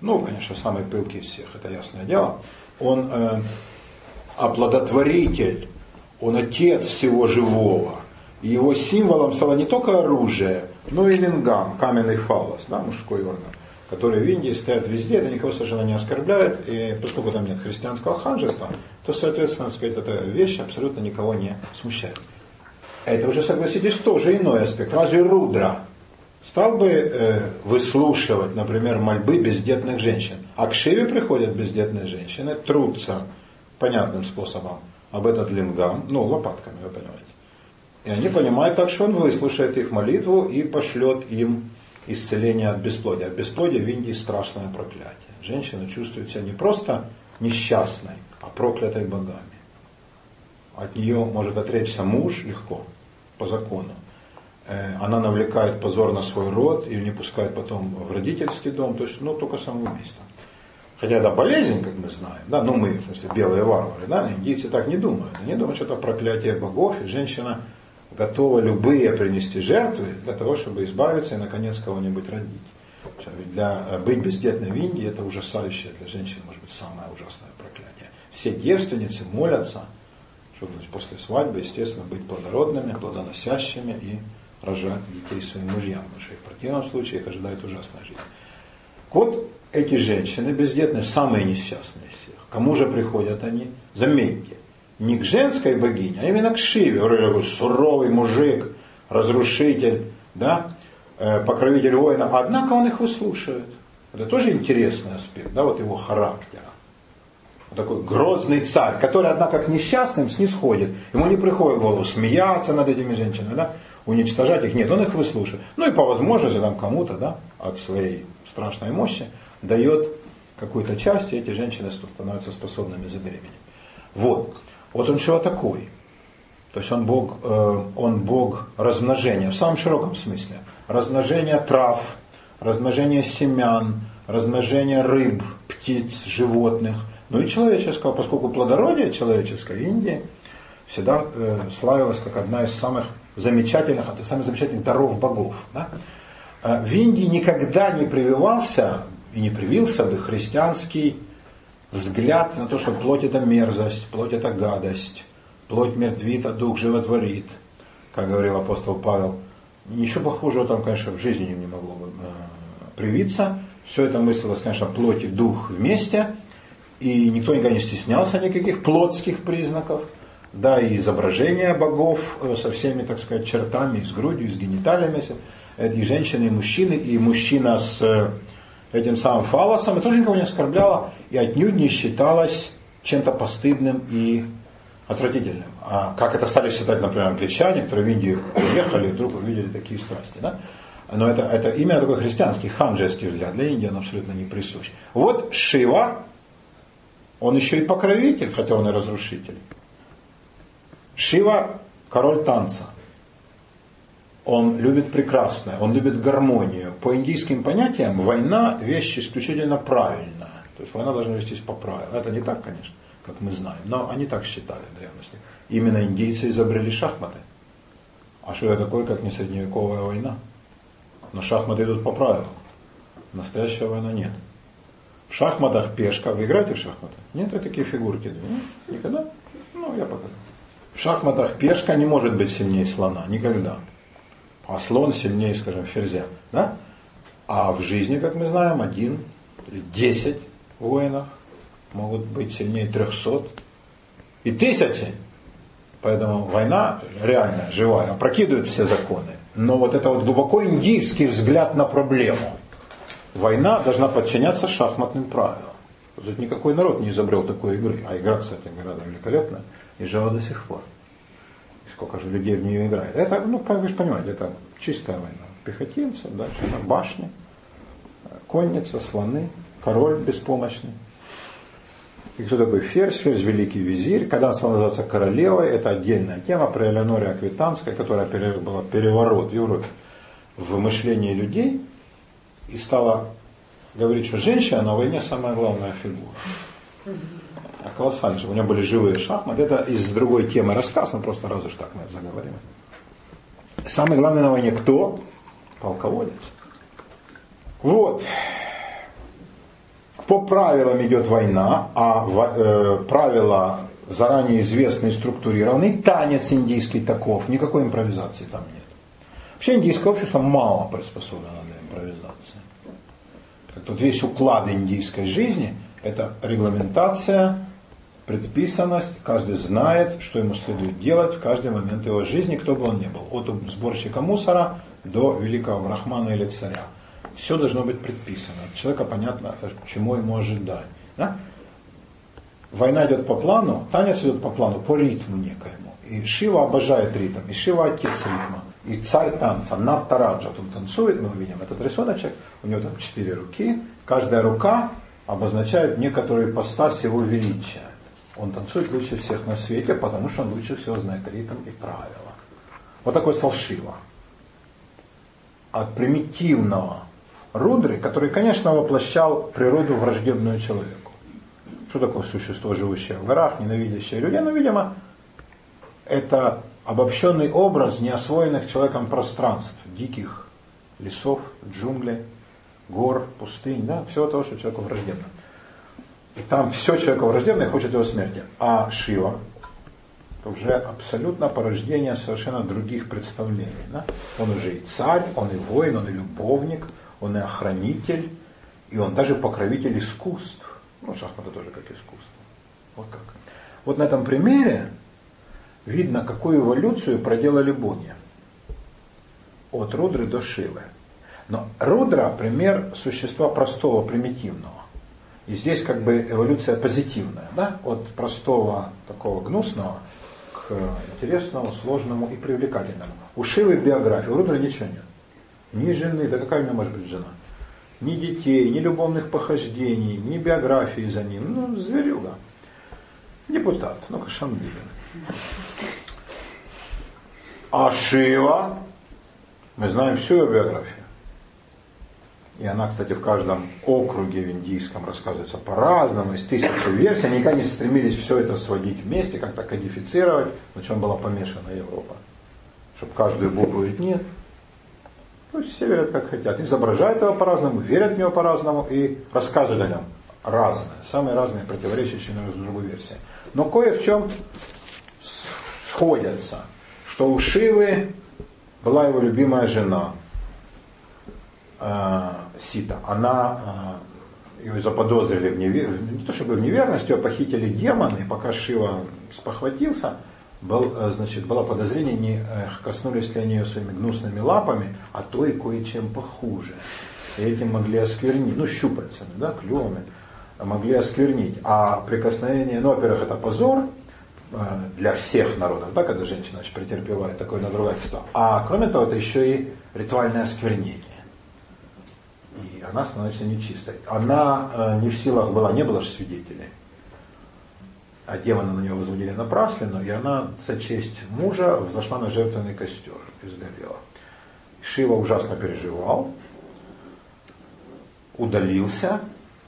Ну, конечно, самый пылкий из всех, это ясное дело. Он э, оплодотворитель, он отец всего живого. И его символом стало не только оружие, но и лингам, каменный фалос, да, мужской орган которые в Индии стоят везде, это никого совершенно не оскорбляет, и поскольку там нет христианского ханжества, то, соответственно, сказать, эта вещь абсолютно никого не смущает. Это уже, согласитесь, тоже иной аспект. Разве Рудра стал бы э, выслушивать, например, мольбы бездетных женщин? А к Шиве приходят бездетные женщины, трутся понятным способом об этот лингам, ну, лопатками, вы понимаете. И они понимают так, что он выслушает их молитву и пошлет им исцеления от бесплодия. От бесплодия в Индии страшное проклятие. Женщина чувствует себя не просто несчастной, а проклятой богами. От нее может отречься муж легко, по закону. Э, она навлекает позор на свой род, ее не пускают потом в родительский дом, то есть, ну, только самоубийство. Хотя это болезнь, как мы знаем, да, ну мы, в смысле, белые варвары, да, индийцы так не думают. Они думают, что это проклятие богов, и женщина готова любые принести жертвы для того, чтобы избавиться и, наконец, кого-нибудь родить. Для э, быть бездетной в Индии это ужасающее для женщин, может быть, самое ужасное проклятие. Все девственницы молятся, чтобы значит, после свадьбы, естественно, быть плодородными, плодоносящими и рожать детей своим мужьям, потому что в противном случае их ожидает ужасная жизнь. Вот эти женщины бездетные самые несчастные из всех. Кому же приходят они? Заметьте, не к женской богине, а именно к Шиве. Такой суровый мужик, разрушитель, да, э, покровитель воина. Однако он их выслушивает. Это тоже интересный аспект, да, вот его характера. такой грозный царь, который, однако, к несчастным снисходит. Ему не приходит в голову смеяться над этими женщинами, да, уничтожать их. Нет, он их выслушивает. Ну и по возможности там кому-то, да, от своей страшной мощи дает какую-то часть, и эти женщины становятся способными забеременеть. Вот. Вот он чего такой. То есть он Бог, э, он Бог размножения в самом широком смысле. Размножение трав, размножение семян, размножение рыб, птиц, животных, ну и человеческого, поскольку плодородие человеческое в Индии всегда э, славилась как одна из самых замечательных, самых замечательных даров богов. Да? Э, в Индии никогда не прививался и не привился бы христианский взгляд на то, что плоть это мерзость, плоть это гадость, плоть мертвит, а дух животворит, как говорил апостол Павел. Ничего похожего там, конечно, в жизни не могло бы э, привиться. Все это мыслилось, конечно, плоть и дух вместе. И никто никогда не стеснялся никаких плотских признаков. Да, и изображения богов э, со всеми, так сказать, чертами, с грудью, с гениталиями. И женщины, и мужчины, и мужчина с э, этим самым фалосом. Это тоже никого не оскорбляло и отнюдь не считалось чем-то постыдным и отвратительным. А как это стали считать, например, англичане, которые в Индию приехали и вдруг увидели такие страсти. Да? Но это, это именно такой христианский, ханжеский взгляд. Для Индии он абсолютно не присущ. Вот Шива, он еще и покровитель, хотя он и разрушитель. Шива – король танца. Он любит прекрасное, он любит гармонию. По индийским понятиям война – вещь исключительно правильная. То есть война должна вестись по правилам. Это не так, конечно как мы знаем. Но они так считали в древности. Именно индейцы изобрели шахматы. А что это такое, как не средневековая война? Но шахматы идут по правилам. Настоящая война нет. В шахматах пешка. Вы играете в шахматы? Нет, это такие фигурки. Нет? Никогда? Ну, я покажу. В шахматах пешка не может быть сильнее слона. Никогда. А слон сильнее, скажем, ферзя. Да? А в жизни, как мы знаем, один или десять воинов могут быть сильнее 300 и тысячи. Поэтому война реально живая, опрокидывает все законы. Но вот это вот глубоко индийский взгляд на проблему. Война должна подчиняться шахматным правилам. Тут никакой народ не изобрел такой игры. А игра, кстати говоря, великолепная и жива до сих пор. Сколько же людей в нее играет. Это, ну, вы же понимаете, это чистая война. Пехотинцы, дальше башни, конница, слоны, король беспомощный. И кто такой Ферзь? Ферзь великий визирь. Когда он стал называться королевой, это отдельная тема про Элеоноре Аквитанской, которая была переворот в Европе в мышлении людей и стала говорить, что женщина на войне самая главная фигура. А колоссально, чтобы у нее были живые шахматы. Это из другой темы рассказ, но просто раз уж так мы заговорим. Самый главный на войне кто? Полководец. Вот по правилам идет война, а э, правила заранее известны и структурированы. Танец индийский таков, никакой импровизации там нет. Вообще индийское общество мало приспособлено для импровизации. Как тут весь уклад индийской жизни – это регламентация, предписанность, каждый знает, что ему следует делать в каждый момент его жизни, кто бы он ни был. От сборщика мусора до великого брахмана или царя все должно быть предписано. От человека понятно, чему ему ожидать. Да? Война идет по плану, танец идет по плану, по ритму некоему. И Шива обожает ритм, и Шива отец ритма. И царь танца, Наттараджа, он танцует, мы увидим этот рисуночек, у него там четыре руки, каждая рука обозначает некоторую ипостась его величия. Он танцует лучше всех на свете, потому что он лучше всего знает ритм и правила. Вот такой стал. От примитивного Рудры, который, конечно, воплощал природу враждебную человеку. Что такое существо, живущее в горах, ненавидящее людей? Ну, видимо, это обобщенный образ неосвоенных человеком пространств, диких лесов, джунглей, гор, пустынь, да, всего того, что человеку враждебно. И там все человеку враждебное хочет его смерти. А Шива, уже абсолютно порождение совершенно других представлений. Да? Он уже и царь, он и воин, он и любовник, он и охранитель, и он даже покровитель искусств. Ну, шахматы тоже как искусство. Вот как. Вот на этом примере видно, какую эволюцию проделали боги. От Рудры до Шивы. Но Рудра – пример существа простого, примитивного. И здесь как бы эволюция позитивная, да? от простого такого гнусного к интересному, сложному и привлекательному. У Шивы биографии, у Рудры ничего нет. Ни жены, да какая у меня может быть жена? Ни детей, ни любовных похождений, ни биографии за ним. Ну, зверюга. Депутат, ну-ка, Шамдилин. А Шива, мы знаем всю его биографию. И она, кстати, в каждом округе в индийском рассказывается по-разному, из тысячи версий. Они никогда не стремились все это сводить вместе, как-то кодифицировать, на чем была помешана Европа. Чтобы каждую букву ведь нет. Пусть все верят как хотят. Изображают его по-разному, верят в него по-разному и рассказывают о нем разное. Самые разные противоречащие на другой версии. Но кое в чем сходятся. Что у Шивы была его любимая жена, э, Сита. Она э, ее заподозрили в невер... не то чтобы в неверности, ее похитили демоны, пока Шива спохватился, был, э, значит, было подозрение, не э, коснулись ли они ее своими гнусными лапами, а то и кое-чем похуже. И этим могли осквернить, ну, щупальцами, да, клювами, могли осквернить. А прикосновение, ну, во-первых, это позор э, для всех народов, да, когда женщина значит, претерпевает такое надругательство. А кроме того, это еще и ритуальное осквернение. И она становится нечистой. Она не в силах была, не было же свидетелей а демона на нее возводили напрасленно, и она за честь мужа взошла на жертвенный костер и сгорела. Шива ужасно переживал, удалился,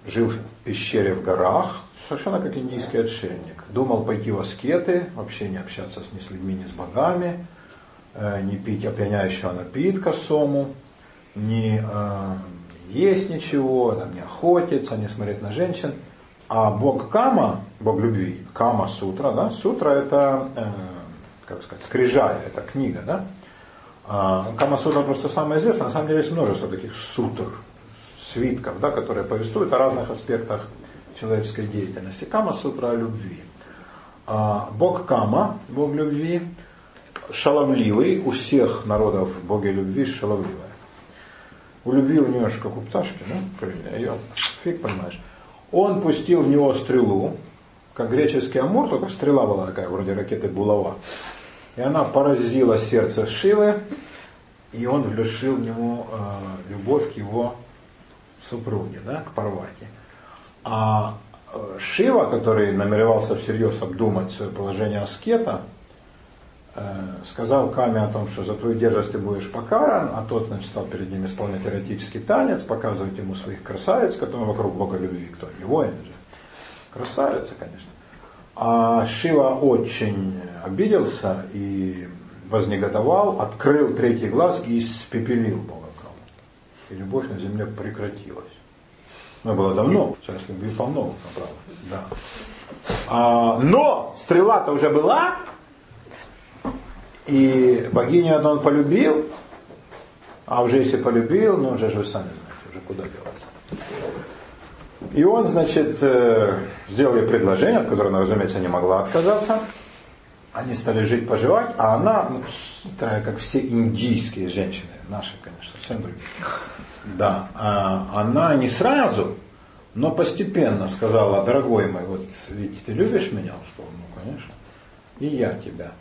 жил в пещере в горах, совершенно как индийский отшельник. Думал пойти в аскеты, вообще не общаться ни с людьми, ни с богами, э, не пить опьяняющего напитка сому, не э, есть ничего, там, не охотиться, не смотреть на женщин – а Бог Кама, Бог любви, Кама Сутра, да, Сутра это, э, как сказать, скрижаль, это книга, да. А, Кама Сутра просто самая известная, на самом деле есть множество таких сутр, свитков, да, которые повествуют о разных аспектах человеческой деятельности. Кама Сутра о любви. А, Бог Кама, Бог любви, шаловливый, у всех народов боги любви шаловливая. Любви у нее как у пташки, да, крылья, ее фиг понимаешь. Он пустил в него стрелу, как греческий амур, только стрела была такая, вроде ракеты булава. И она поразила сердце Шивы, и он влюшил в него э, любовь к его супруге, да, к Парвати. А э, Шива, который намеревался всерьез обдумать свое положение аскета, сказал Каме о том, что за твою дерзость ты будешь покаран, а тот значит, стал перед ним исполнять эротический танец, показывать ему своих красавиц, которые вокруг Бога любви, кто не воины же. Красавицы, конечно. А Шива очень обиделся и вознегодовал, открыл третий глаз и испепелил Бога Каму. И любовь на земле прекратилась. Но было давно, сейчас любви полно, правда. Да. А, но стрела-то уже была, и богиню одну он полюбил, а уже если полюбил, ну уже же вы сами знаете, уже куда деваться. И он, значит, э, сделал ей предложение, от которого она, разумеется, не могла отказаться. Они стали жить, поживать, а она, ну, хитрая, как все индийские женщины, наши, конечно, совсем другие. Да, а она не сразу, но постепенно сказала, дорогой мой, вот ведь ты любишь меня? Он сказал, ну, конечно. И я тебя.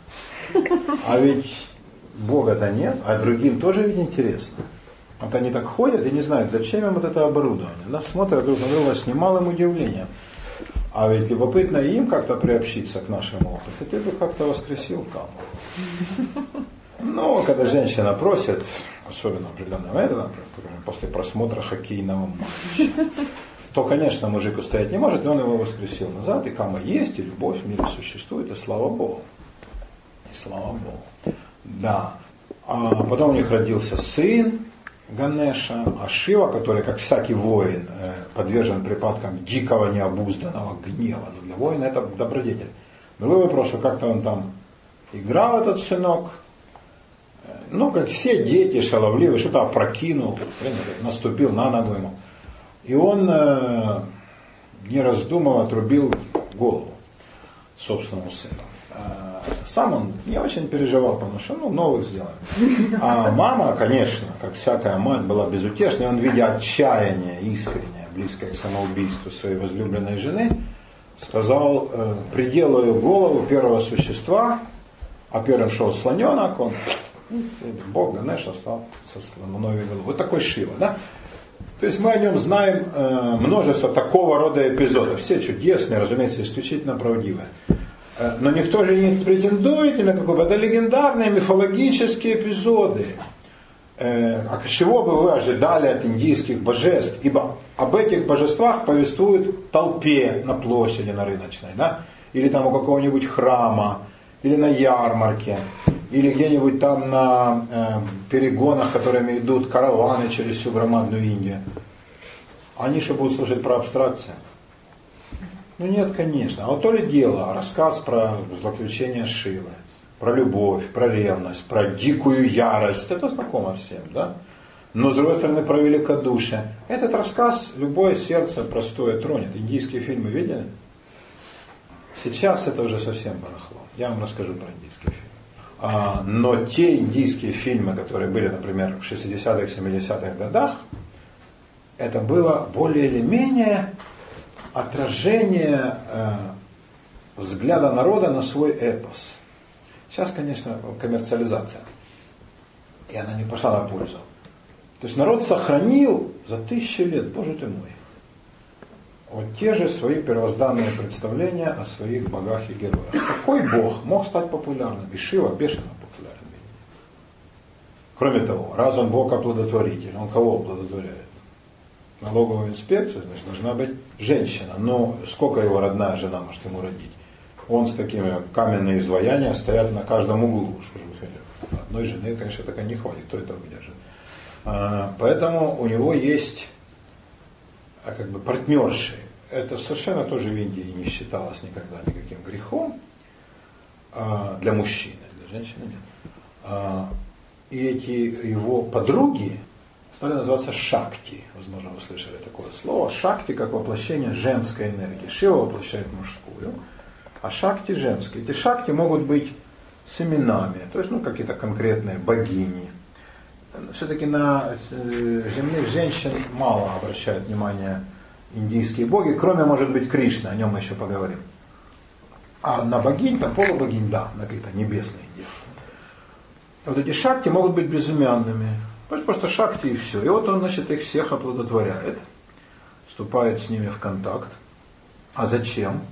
А ведь Бога-то нет, а другим тоже ведь интересно. Вот они так ходят и не знают, зачем им вот это оборудование. Да, смотрят друг на друга с немалым удивлением. А ведь любопытно им как-то приобщиться к нашему опыту. Ты бы как-то воскресил каму. Но когда женщина просит, особенно определенного метода, после просмотра хоккейного матча, то, конечно, мужик устоять не может, и он его воскресил назад, и кама есть, и любовь в мире существует, и слава Богу слава Богу. Да. А потом у них родился сын Ганеша, а Шива, который, как всякий воин, э, подвержен припадкам дикого необузданного гнева. Но для воина это добродетель. Другой вопрос, что как-то он там играл, этот сынок, э, ну, как все дети шаловливые, что-то опрокинул, наступил на ногу ему. И он, э, не раздумывая, отрубил голову собственному сыну. Сам он не очень переживал, потому что ну, новых сделаем. А мама, конечно, как всякая мать, была безутешной. Он, видя отчаяние искреннее, близкое к самоубийству своей возлюбленной жены, сказал, э, приделаю голову первого существа, а первым шел слоненок, он Бог Ганеша стал со слоновой головой. Вот такой Шива, да? То есть мы о нем знаем э, множество такого рода эпизодов. Все чудесные, разумеется, исключительно правдивые. Э, но никто же не претендует ни на какой Это легендарные мифологические эпизоды. э, а чего бы вы ожидали от индийских божеств? Ибо об этих божествах повествуют толпе на площади, на рыночной, да? или там у какого-нибудь храма, или на ярмарке, или где-нибудь там на э, перегонах, которыми идут караваны через всю громадную Индию. Они что будут служить про абстракцию? Ну нет, конечно. А вот то ли дело, рассказ про злоключение Шивы, про любовь, про ревность, про дикую ярость. Это знакомо всем, да? Но, с другой стороны, про великодушие. Этот рассказ любое сердце простое тронет. Индийские фильмы видели? Сейчас это уже совсем барахло. Я вам расскажу про индийские фильмы. А, но те индийские фильмы, которые были, например, в 60-х, 70-х годах, это было более или менее отражение э, взгляда народа на свой эпос. Сейчас, конечно, коммерциализация. И она не пошла на пользу. То есть народ сохранил за тысячи лет, боже ты мой, вот те же свои первозданные представления о своих богах и героях. Какой бог мог стать популярным? И Шива бешено популярен. Кроме того, раз он бог оплодотворитель, он кого оплодотворяет? Налоговую инспекцию, значит, должна быть женщина. Но сколько его родная жена может ему родить? Он с такими каменными изваяния стоят на каждом углу. Одной жены, конечно, такая не хватит, кто это выдержит. А, поэтому у него есть а как бы партнерши. Это совершенно тоже в Индии не считалось никогда никаким грехом а, для мужчины, для женщины нет. А, и эти его подруги стали называться шакти. Возможно, вы слышали такое слово. Шакти как воплощение женской энергии. Шива воплощает мужскую, а шакти женские. Эти шакти могут быть с именами, то есть ну, какие-то конкретные богини, все-таки на э, земных женщин мало обращают внимание индийские боги, кроме, может быть, Кришны, о нем мы еще поговорим. А на богинь, там полубогинь, да, на какие-то небесные девы. Вот эти шакти могут быть безымянными. То есть просто шакти и все. И вот он, значит, их всех оплодотворяет, вступает с ними в контакт. А зачем?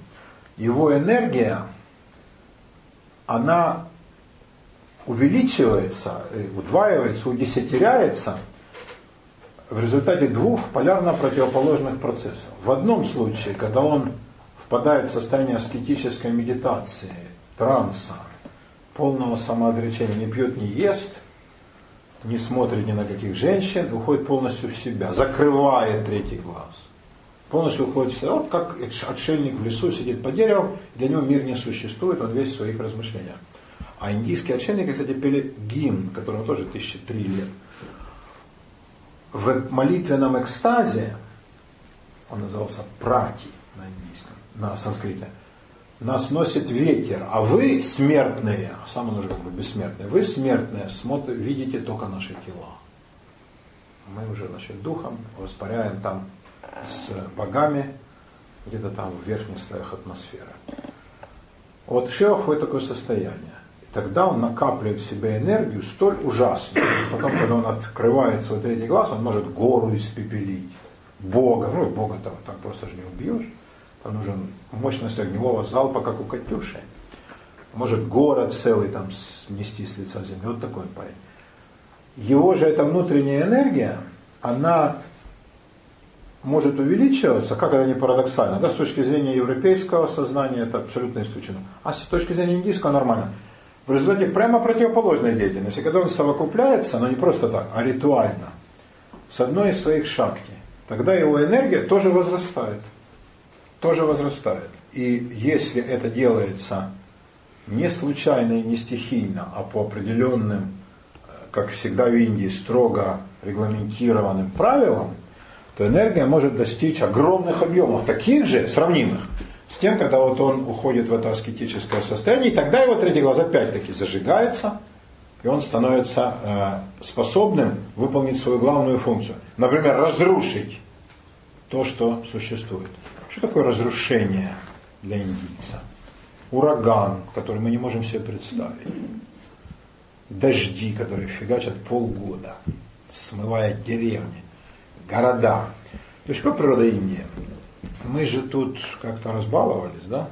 Его энергия, она увеличивается, удваивается, удесятеряется в результате двух полярно противоположных процессов. В одном случае, когда он впадает в состояние аскетической медитации, транса, полного самоотречения, не пьет, не ест, не смотрит ни на каких женщин, уходит полностью в себя, закрывает третий глаз. Полностью уходит в себя. Вот как отшельник в лесу сидит по дереву, для него мир не существует, он весь в своих размышлениях. А индийские отшельники, кстати, пели гимн, которому тоже тысячи три лет. В молитвенном экстазе, он назывался прати на индийском, на санскрите, нас носит ветер, а вы, смертные, сам он уже как бы бессмертный, вы, смертные, смотрите, видите только наши тела. Мы уже, значит, духом воспаряем там с богами, где-то там в верхних слоях атмосферы. Вот Шива входит такое состояние тогда он накапливает в себе энергию столь ужасную. Потом, когда он открывает свой третий глаз, он может гору испепелить. Бога, ну Бога-то так просто же не убьешь. Там нужен мощность огневого залпа, как у Катюши. Может город целый там снести с лица земли. Вот такой он парень. Его же эта внутренняя энергия, она может увеличиваться, как это не парадоксально, да, с точки зрения европейского сознания это абсолютно исключено. А с точки зрения индийского нормально в результате прямо противоположной деятельности, когда он совокупляется, но не просто так, а ритуально, с одной из своих шакти, тогда его энергия тоже возрастает. Тоже возрастает. И если это делается не случайно и не стихийно, а по определенным, э, как всегда в Индии, строго регламентированным правилам, то энергия может достичь огромных объемов, таких же, сравнимых, с тем, когда вот он уходит в это аскетическое состояние, и тогда его третий глаз опять-таки зажигается, и он становится э, способным выполнить свою главную функцию. Например, разрушить то, что существует. Что такое разрушение для индийца? Ураган, который мы не можем себе представить. Дожди, которые фигачат полгода, смывая деревни, города. То есть, какая природа Индии? Мы же тут как-то разбаловались, да?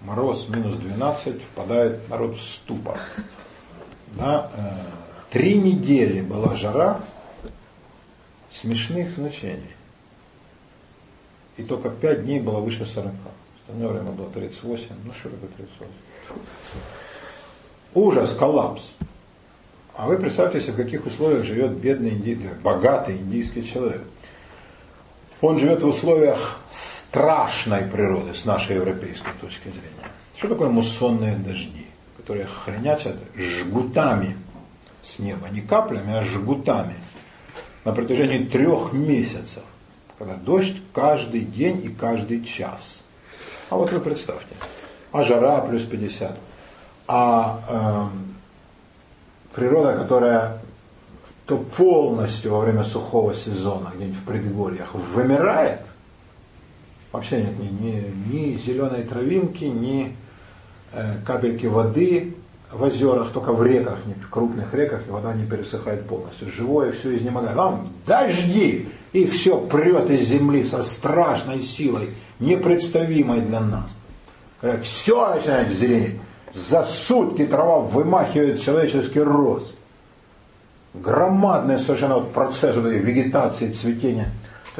Мороз минус 12, впадает народ в ступор. Да? Э, Три недели была жара смешных значений. И только пять дней было выше 40. В остальное время было 38. Ну что такое 38? Ужас, коллапс. А вы представьте себе, в каких условиях живет бедный, инди... богатый индийский человек. Он живет в условиях страшной природы с нашей европейской точки зрения. Что такое муссонные дожди, которые хранятся жгутами с неба, не каплями, а жгутами на протяжении трех месяцев, когда дождь каждый день и каждый час. А вот вы представьте, а жара плюс 50, а э, природа, которая то полностью во время сухого сезона где-нибудь в предгорьях вымирает, вообще нет ни, ни, ни зеленой травинки, ни э, капельки воды в озерах, только в реках, в крупных реках, и вода не пересыхает полностью. Живое все изнемогает. Вам дожди, и все прет из земли со страшной силой, непредставимой для нас. Говорят, все начинает зеленеть. За сутки трава вымахивает человеческий рост. Громадный совершенно вот процесс вот этой вегетации, цветения.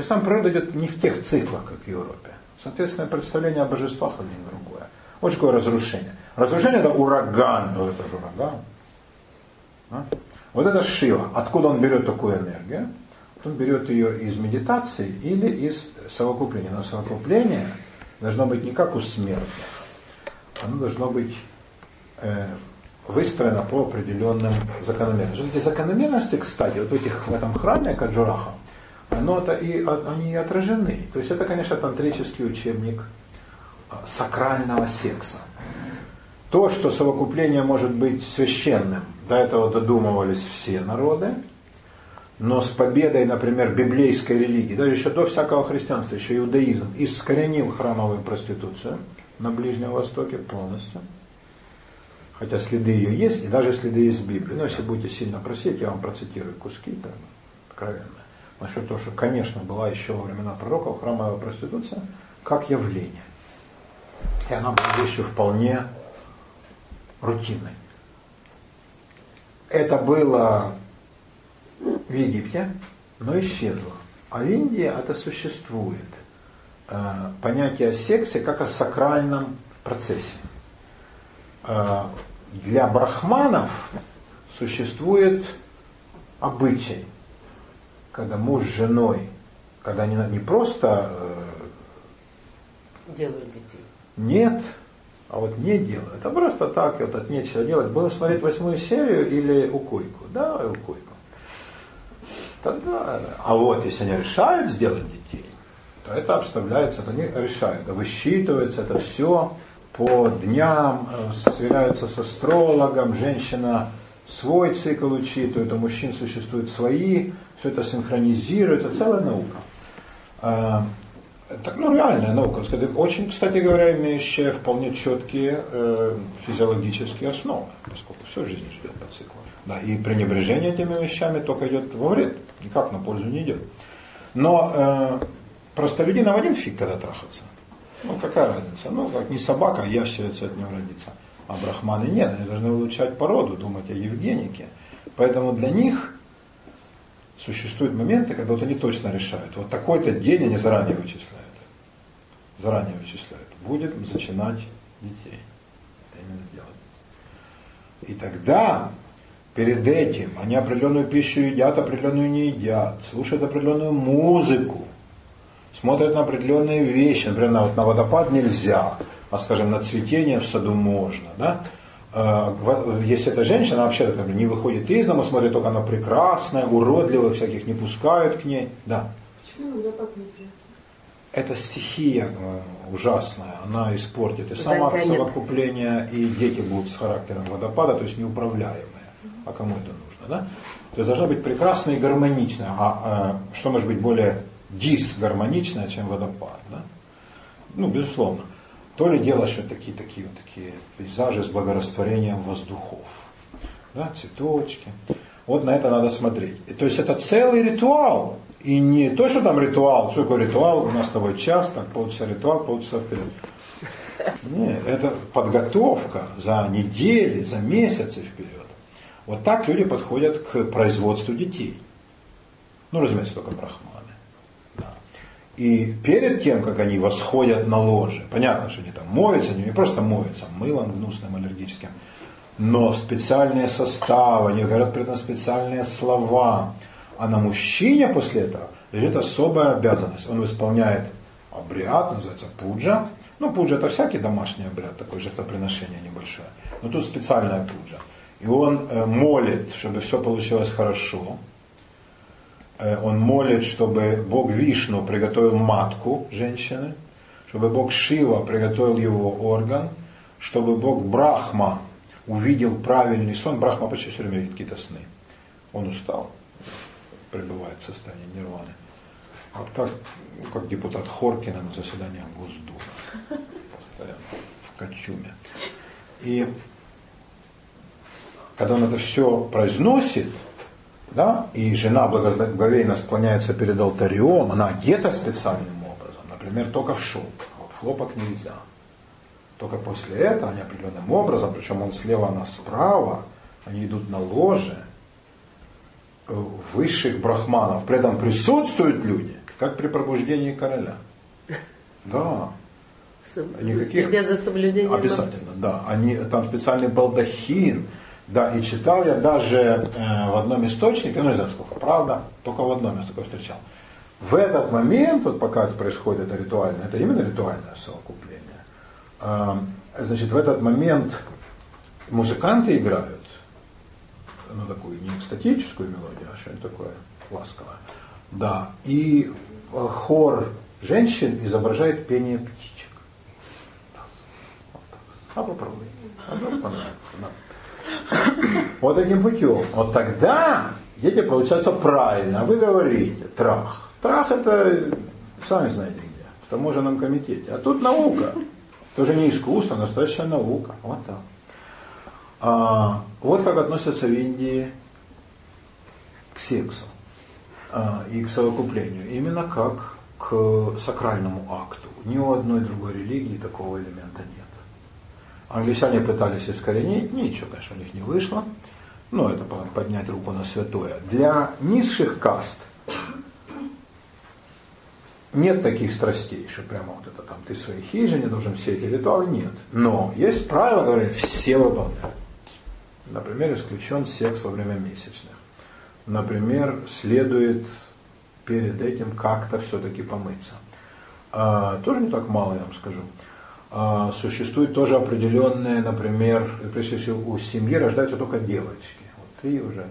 Есть там природа идет не в тех циклах, как в Европе. Соответственно, представление о божествах один другое. Вот такое разрушение. Разрушение это ураган. Вот это же ураган. А? Вот это Шива. Откуда он берет такую энергию? Он берет ее из медитации или из совокупления. Но совокупление должно быть не как у смертных. Оно должно быть Э, выстроена по определенным закономерностям. Эти закономерности, кстати, вот в, этих, в этом храме Каджураха, оно -то и, они отражены. То есть это, конечно, тантрический учебник а, сакрального секса. То, что совокупление может быть священным, до этого додумывались все народы, но с победой, например, библейской религии, даже еще до всякого христианства, еще иудаизм, искоренил храмовую проституцию на Ближнем Востоке полностью – хотя следы ее есть, и даже следы в Библии. Но если будете сильно просить, я вам процитирую куски там, откровенно. Насчет того, что, конечно, была еще во времена пророков храмовая проституция, как явление. И она была вещью вполне рутинной. Это было в Египте, но исчезло. А в Индии это существует. Э, понятие о сексе как о сакральном процессе. Э, для брахманов существует обычай, когда муж с женой, когда они не просто э, делают детей. Нет, а вот не делают. Это просто так, вот от нечего делать. Будем смотреть восьмую серию или укойку? Да, укойку. Тогда, а вот если они решают сделать детей, то это обставляется, то они решают, а высчитывается это все по дням, э, сверяются с астрологом, женщина свой цикл учитывает, у мужчин существуют свои, все это синхронизируется, целая наука. Э, так, ну, реальная наука, очень, кстати говоря, имеющая вполне четкие э, физиологические основы, поскольку всю жизнь живет по циклу. Да, и пренебрежение этими вещами только идет во вред, никак на пользу не идет. Но э, простолюдинам один фиг, когда трахаться. Ну, какая разница? Ну, как не собака, а ящерица от него родится. А брахманы нет, они должны улучшать породу, думать о Евгенике. Поэтому для них существуют моменты, когда вот они точно решают. Вот такой-то день они заранее вычисляют. Заранее вычисляют. Будет зачинать детей. Именно делать. И тогда перед этим они определенную пищу едят, определенную не едят, слушают определенную музыку смотрят на определенные вещи, например, на, вот на водопад нельзя, а, скажем, на цветение в саду можно, да? А, если эта женщина вообще например, не выходит из дома, смотрит только она прекрасная, уродливая, всяких не пускают к ней, да. Почему на водопад нельзя? Это стихия э, ужасная, она испортит и сам акт совокупления, и дети будут с характером водопада, то есть неуправляемые. А кому это нужно, да? То есть должна быть прекрасная и гармоничная. А, а что может быть более дисгармоничная, чем водопад. Да? Ну, безусловно. То ли дело, что такие, такие вот такие пейзажи с благорастворением воздухов. Да, цветочки. Вот на это надо смотреть. И, то есть это целый ритуал. И не то, что там ритуал, что такое ритуал, у нас с тобой час, так полчаса ритуал, полчаса вперед. Нет, это подготовка за недели, за месяцы вперед. Вот так люди подходят к производству детей. Ну, разумеется, только брахманы. И перед тем, как они восходят на ложе, понятно, что они там моются, они не просто моются мылом гнусным, аллергическим, но в специальные составы, они говорят при этом специальные слова. А на мужчине после этого лежит особая обязанность. Он исполняет обряд, называется пуджа. Ну, пуджа это всякий домашний обряд, такое жертвоприношение небольшое. Но тут специальная пуджа. И он э, молит, чтобы все получилось хорошо. Э, он молит, чтобы Бог Вишну приготовил матку женщины, чтобы Бог Шива приготовил его орган, чтобы Бог Брахма увидел правильный сон. Брахма почти все время видит какие-то сны. Он устал, пребывает в состоянии нирваны. Вот как, как депутат Хоркина на заседаниях Госдумы. В Качуме. И когда он это все произносит, да, и жена благоговейно склоняется перед алтарем, она одета специальным образом, например, только в шелк, вот хлопок нельзя. Только после этого они определенным образом, причем он слева, она справа, они идут на ложе высших брахманов. При этом присутствуют люди, как при пробуждении короля. Да. Никаких... Следят за соблюдением. Обязательно, да. Они, там специальный балдахин, да, и читал я даже э, в одном источнике, ну не знаю сколько, правда, только в одном я такое встречал. В этот момент, вот пока это происходит, это ритуальное, это именно ритуальное совокупление. Э, значит, в этот момент музыканты играют, ну такую не статическую мелодию, а что-нибудь такое ласковое. Да, и э, хор женщин изображает пение птичек. А попробуй. А понравится. Вот таким путем. Вот тогда дети получаются правильно. А вы говорите, трах. Трах это, сами знаете где, в таможенном комитете. А тут наука. Тоже не искусство, а настоящая наука. Вот так. А, вот как относятся в Индии к сексу а, и к совокуплению. Именно как к сакральному акту. Ни у одной другой религии такого элемента нет. Англичане пытались искоренить, ничего, конечно, у них не вышло. Но это поднять руку на святое. Для низших каст нет таких страстей, что прямо вот это там ты своей хижине должен все эти ритуалы, нет. Но есть правила, говорят, все выполняют. Например, исключен секс во время месячных. Например, следует перед этим как-то все-таки помыться. А, тоже не так мало, я вам скажу. А, существует тоже определенные, например, прежде всего у семьи рождаются только девочки. Вот три уже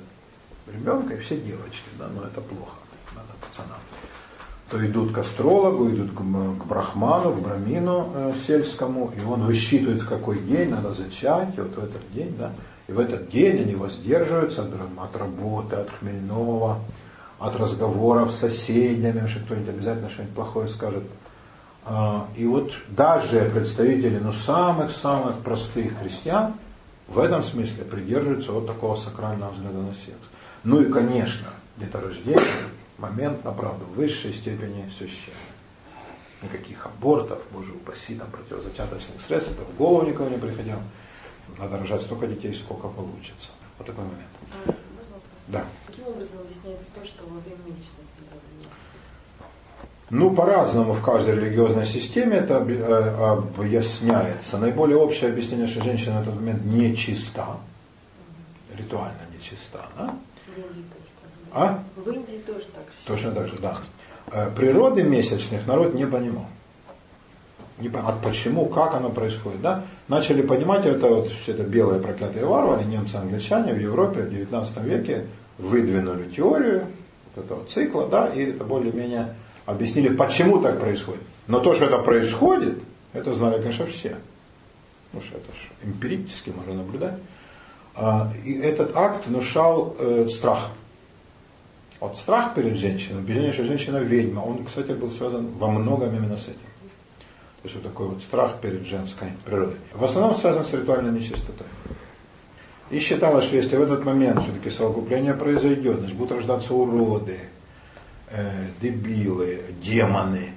ребенка и все девочки, да, но это плохо, надо пацанам. То идут к астрологу, идут к, брахману, к брамину э, сельскому, и он высчитывает, в какой день надо зачать, вот в этот день, да, и в этот день они воздерживаются от, от работы, от хмельного, от разговоров с соседями, что кто-нибудь обязательно что-нибудь плохое скажет и вот даже представители ну, самых-самых простых христиан в этом смысле придерживаются вот такого сакрального взгляда на секс. Ну и, конечно, деторождение – момент, на правду, в высшей степени священный. Никаких абортов, боже упаси, там, противозачаточных средств, это в голову никого не приходило. Надо рожать столько детей, сколько получится. Вот такой момент. А, да. Каким образом объясняется то, что во время месячных ну, по-разному в каждой религиозной системе это э, объясняется. Наиболее общее объяснение, что женщина в этот момент не чиста, ритуально не чиста. Да? А? В Индии тоже так же. Точно так же, да. Э, природы месячных народ не понимал. Не понимал, а почему, как оно происходит. Да? Начали понимать это вот все это белые проклятые варвары, немцы, англичане в Европе в 19 веке выдвинули теорию этого цикла, да, и это более-менее объяснили, почему так происходит. Но то, что это происходит, это знали, конечно, все. Потому что это же эмпирически можно наблюдать. А, и этот акт внушал э, страх. Вот страх перед женщиной, убеждение, что женщина ведьма, он, кстати, был связан во многом именно с этим. То есть вот такой вот страх перед женской природой. В основном связан с ритуальной нечистотой. И считалось, что если в этот момент все-таки совокупление произойдет, значит будут рождаться уроды, э, дебилы, демоны,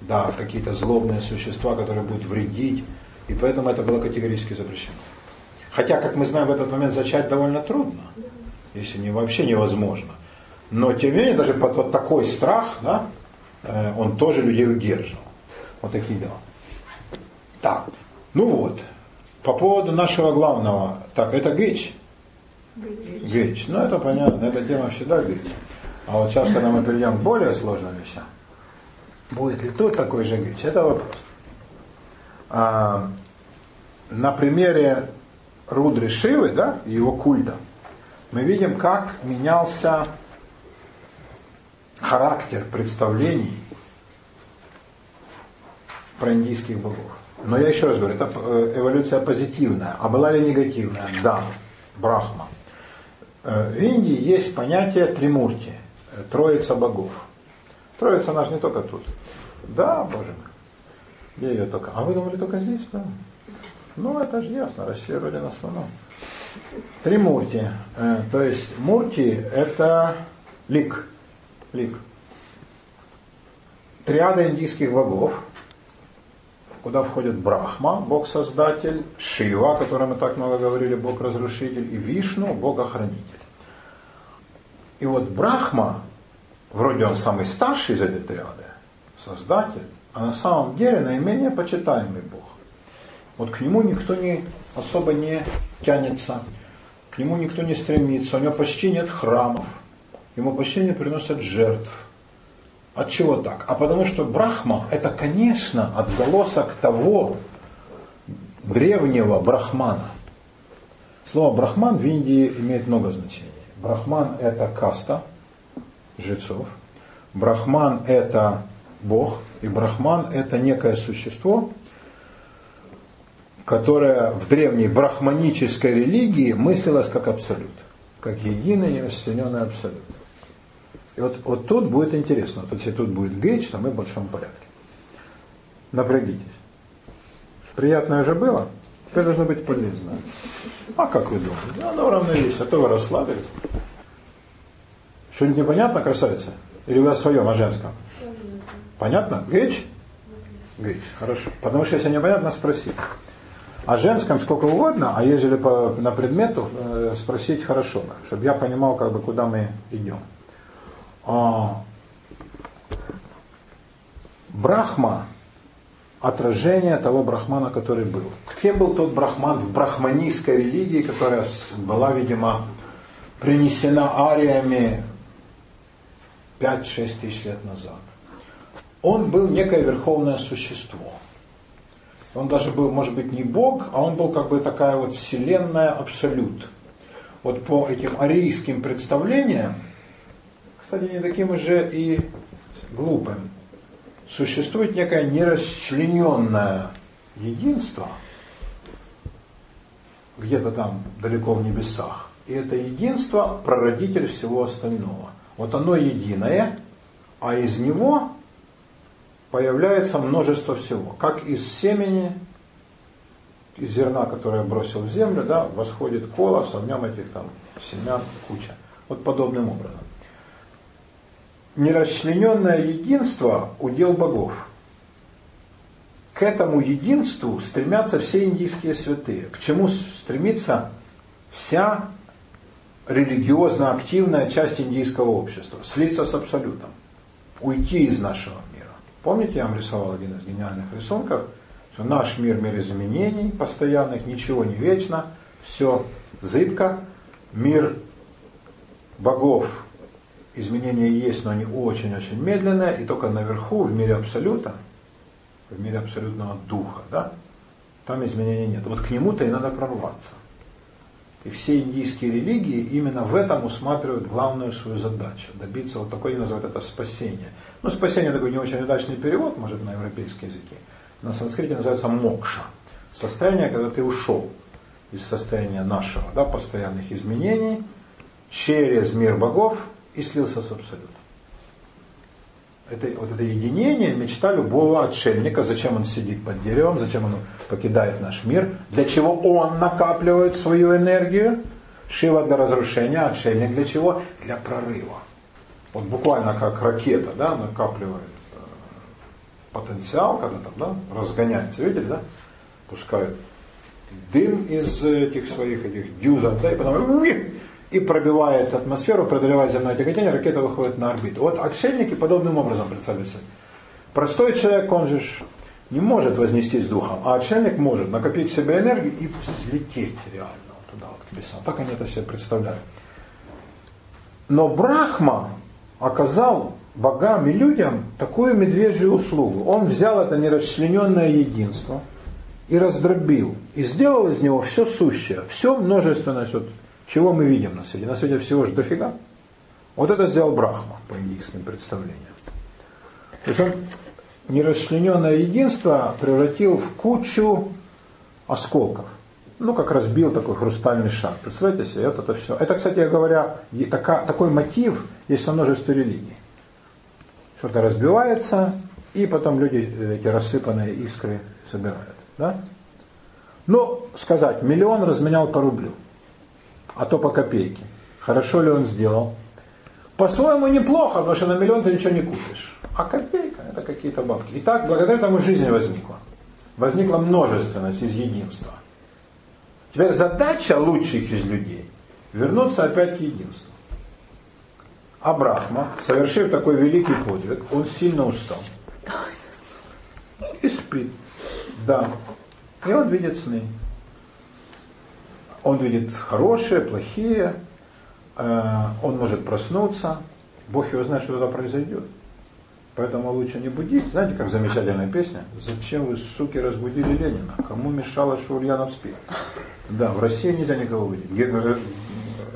да, какие-то злобные существа, которые будут вредить, и поэтому это было категорически запрещено. Хотя, как мы знаем, в этот момент зачать довольно трудно, если не вообще невозможно. Но тем не менее, даже под вот такой страх, да, э, он тоже людей удерживал. Вот такие дела. Так, ну вот, по поводу нашего главного, так, это Гейч? Гейч. Ну, это понятно, эта тема всегда Гейч. А вот сейчас, когда мы перейдем к более сложным вещам, будет ли тут такой же Гейч, это вопрос. А, на примере Рудры Шивы, да, его культа, мы видим, как менялся характер представлений про индийских богов. Но я еще раз говорю, это э, эволюция позитивная. А была ли негативная? Да, Брахма. Э, в Индии есть понятие тримурти, троица богов. Троица наш не только тут. Да, Боже мой. Ее только? А вы думали только здесь? Да. Ну, это же ясно, Россия родина слона. Тримурти. То есть мурти это лик. Лик. Триада индийских богов – куда входит Брахма, Бог-создатель, Шива, о котором мы так много говорили, Бог-разрушитель, и Вишну, Бог-охранитель. И вот Брахма, вроде он самый старший из этой триады, создатель, а на самом деле наименее почитаемый Бог. Вот к нему никто не, особо не тянется, к нему никто не стремится, у него почти нет храмов, ему почти не приносят жертв – от чего так? А потому что Брахма это, конечно, отголосок того древнего Брахмана. Слово Брахман в Индии имеет много значений. Брахман это каста жрецов. Брахман это Бог. И Брахман это некое существо, которое в древней брахманической религии мыслилось как абсолют, как единый нерасчлененный абсолют. И вот, вот тут будет интересно. Вот если тут будет гейдж, то мы в большом порядке. Напрягитесь. Приятное же было? Это должно быть полезно. А как вы думаете? Оно равновесие, а то вы расслабились. Что-нибудь непонятно, красавица? Или вы о своем, о женском? Понятно? Гейдж? Гейдж, хорошо. Потому что если непонятно, спросить. О женском сколько угодно, а ежели по, на предмету э, спросить хорошо, чтобы я понимал, как бы, куда мы идем а, Брахма отражение того брахмана, который был. Кем был тот брахман в брахманистской религии, которая была, видимо, принесена ариями 5-6 тысяч лет назад? Он был некое верховное существо. Он даже был, может быть, не Бог, а он был как бы такая вот вселенная абсолют. Вот по этим арийским представлениям, кстати, не таким уже и глупым. Существует некое нерасчлененное единство, где-то там далеко в небесах. И это единство – прародитель всего остального. Вот оно единое, а из него появляется множество всего. Как из семени, из зерна, которое бросил в землю, да, восходит колос, а в нем этих там семян куча. Вот подобным образом нерасчлененное единство – удел богов. К этому единству стремятся все индийские святые. К чему стремится вся религиозно активная часть индийского общества? Слиться с абсолютом. Уйти из нашего мира. Помните, я вам рисовал один из гениальных рисунков, что наш мир – мир изменений постоянных, ничего не вечно, все зыбко. Мир богов изменения есть, но они очень-очень медленные, и только наверху, в мире абсолюта, в мире абсолютного духа, да, там изменений нет. Вот к нему-то и надо прорваться. И все индийские религии именно в этом усматривают главную свою задачу. Добиться вот такой, называют это спасение. Ну, спасение такой не очень удачный перевод, может, на европейские языки. На санскрите называется мокша. Состояние, когда ты ушел из состояния нашего, да, постоянных изменений, через мир богов и слился с абсолютом. Это, вот это единение, мечта любого отшельника, зачем он сидит под деревом, зачем он покидает наш мир, для чего он накапливает свою энергию, Шива для разрушения, отшельник для чего? Для прорыва. Вот буквально как ракета, да, накапливает э, потенциал, когда там, да, разгоняется, видели, да, пускают дым из этих своих этих дюзов, да, и потом и пробивает атмосферу, преодолевает земное тяготение, ракета выходит на орбиту. Вот отшельники подобным образом представляются. Простой человек, он же не может вознестись духом, а отшельник может накопить в себе энергию и взлететь реально туда, вот, к небесам. Так они это себе представляют. Но Брахма оказал богам и людям такую медвежью услугу. Он взял это нерасчлененное единство и раздробил, и сделал из него все сущее, все множественность, вот, чего мы видим на свете. На свете всего же дофига. Вот это сделал Брахма по индийским представлениям. То есть он нерасчлененное единство превратил в кучу осколков. Ну, как разбил такой хрустальный шар. Представляете себе, вот это все. Это, кстати говоря, такой мотив есть во множестве религий. Что-то разбивается, и потом люди эти рассыпанные искры собирают. Да? Ну, сказать, миллион разменял по рублю, а то по копейке. Хорошо ли он сделал? По-своему неплохо, потому что на миллион ты ничего не купишь. А копейка это какие-то бабки. И так благодаря этому жизнь возникла. Возникла множественность из единства. Теперь задача лучших из людей вернуться опять к единству. А Брахма, совершив такой великий подвиг, он сильно устал. И спит. Да. И он видит сны. Он видит хорошие, плохие. Э, он может проснуться. Бог его знает, что туда произойдет. Поэтому лучше не будить. Знаете, как замечательная песня? Зачем вы, суки, разбудили Ленина? Кому мешало, что Ульянов спит? Да, в России нельзя никого будить. Э,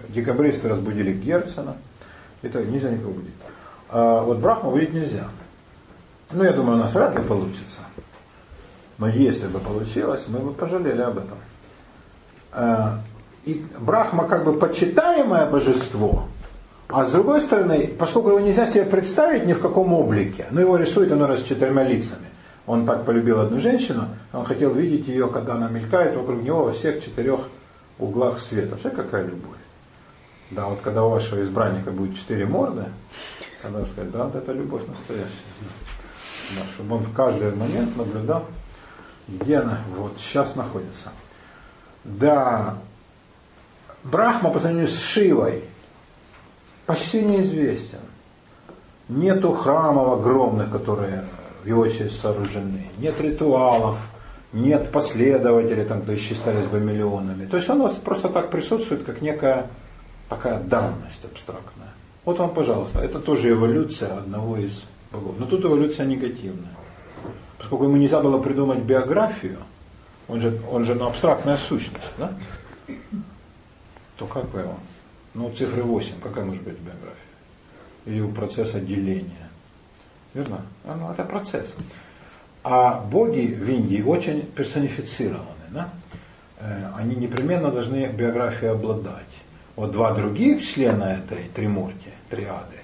декабристы разбудили Герцена. Это нельзя никого будить. А вот Брахму будить нельзя. Ну, я думаю, у нас вряд ли получится. Но если бы получилось, мы бы пожалели об этом. А, и Брахма как бы почитаемое божество, а с другой стороны, поскольку его нельзя себе представить ни в каком облике, но его рисует оно раз четырьмя лицами. Он так полюбил одну женщину, он хотел видеть ее, когда она мелькает вокруг него во всех четырех углах света. Все какая любовь. Да, вот когда у вашего избранника будет четыре морды, тогда сказать, да, вот это любовь настоящая. Да, чтобы он в каждый момент наблюдал, где она вот сейчас находится. Да, Брахма по сравнению с Шивой почти неизвестен. Нету храмов огромных, которые в его честь сооружены. Нет ритуалов, нет последователей, там, кто исчислялись бы миллионами. То есть он у вас просто так присутствует, как некая такая данность абстрактная. Вот вам, пожалуйста, это тоже эволюция одного из богов. Но тут эволюция негативная. Поскольку ему нельзя было придумать биографию, он же, он же ну, абстрактная сущность, да? то как вы его? Ну, цифры 8, какая может быть биография? Или у процесса деления. Верно? А, ну, это процесс. А боги в Индии очень персонифицированы. Да? Э, они непременно должны биографией обладать. Вот два других члена этой тримурти, триады,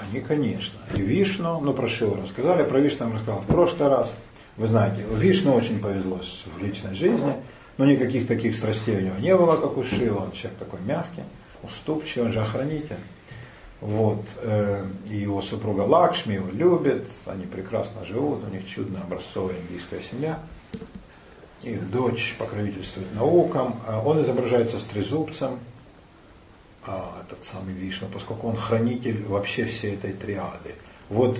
они, конечно, и Вишну, ну про Шиву рассказали, про Вишну я рассказал в прошлый раз. Вы знаете, Вишну очень повезло в личной жизни, но никаких таких страстей у него не было, как у Шива, он человек такой мягкий уступчивый, он же охранитель. Вот. Э, и его супруга Лакшми его любит, они прекрасно живут, у них чудная образцовая индийская семья. Их дочь покровительствует наукам. А он изображается с трезубцем, а, этот самый Вишну, поскольку он хранитель вообще всей этой триады. Вот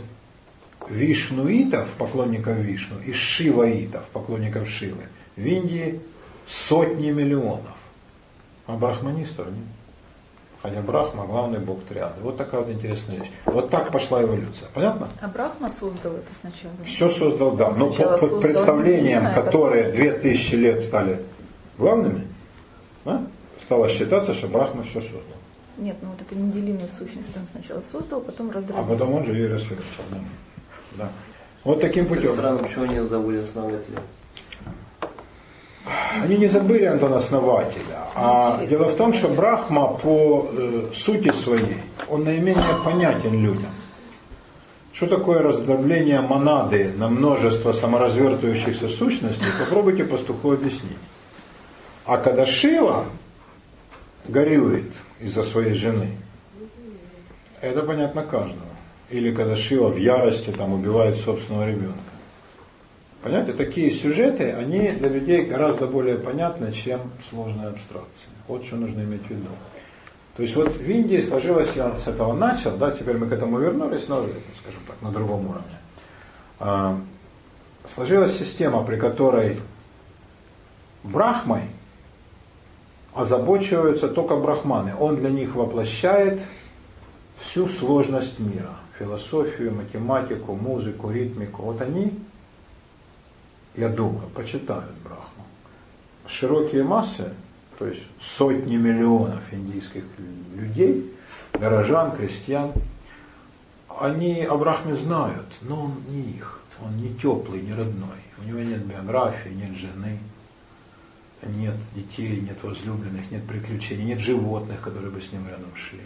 вишнуитов, поклонников Вишну, и шиваитов, поклонников Шивы, в Индии сотни миллионов. А брахманистов нет. Хотя Брахма главный бог триады. Вот такая вот интересная вещь. Вот так пошла эволюция. Понятно? А Брахма создал это сначала? Все создал, да. Но по, по представлениям, мир, которые две тысячи лет стали главными, да, стало считаться, что Брахма все создал. Нет, ну вот эту неделимую сущность он сначала создал, потом раздробил. А потом он же ее расширил. Да. Вот таким путем. Странно, почему они забыли основателя? Они не забыли Антона Основателя, а дело в том, что Брахма по э, сути своей, он наименее понятен людям. Что такое раздробление монады на множество саморазвертывающихся сущностей, попробуйте пастуху объяснить. А когда Шива горюет из-за своей жены, это понятно каждому. Или когда Шива в ярости там убивает собственного ребенка. Понимаете, такие сюжеты, они для людей гораздо более понятны, чем сложные абстракции. Вот что нужно иметь в виду. То есть вот в Индии сложилось, я с этого начал, да, теперь мы к этому вернулись, но, скажем так, на другом уровне. А, сложилась система, при которой Брахмой озабочиваются только брахманы. Он для них воплощает всю сложность мира. Философию, математику, музыку, ритмику. Вот они, я думаю, почитают Брахму. Широкие массы, то есть сотни миллионов индийских людей, горожан, крестьян, они о Брахме знают, но он не их. Он не теплый, не родной. У него нет биографии, нет жены нет детей, нет возлюбленных, нет приключений, нет животных, которые бы с ним рядом шли.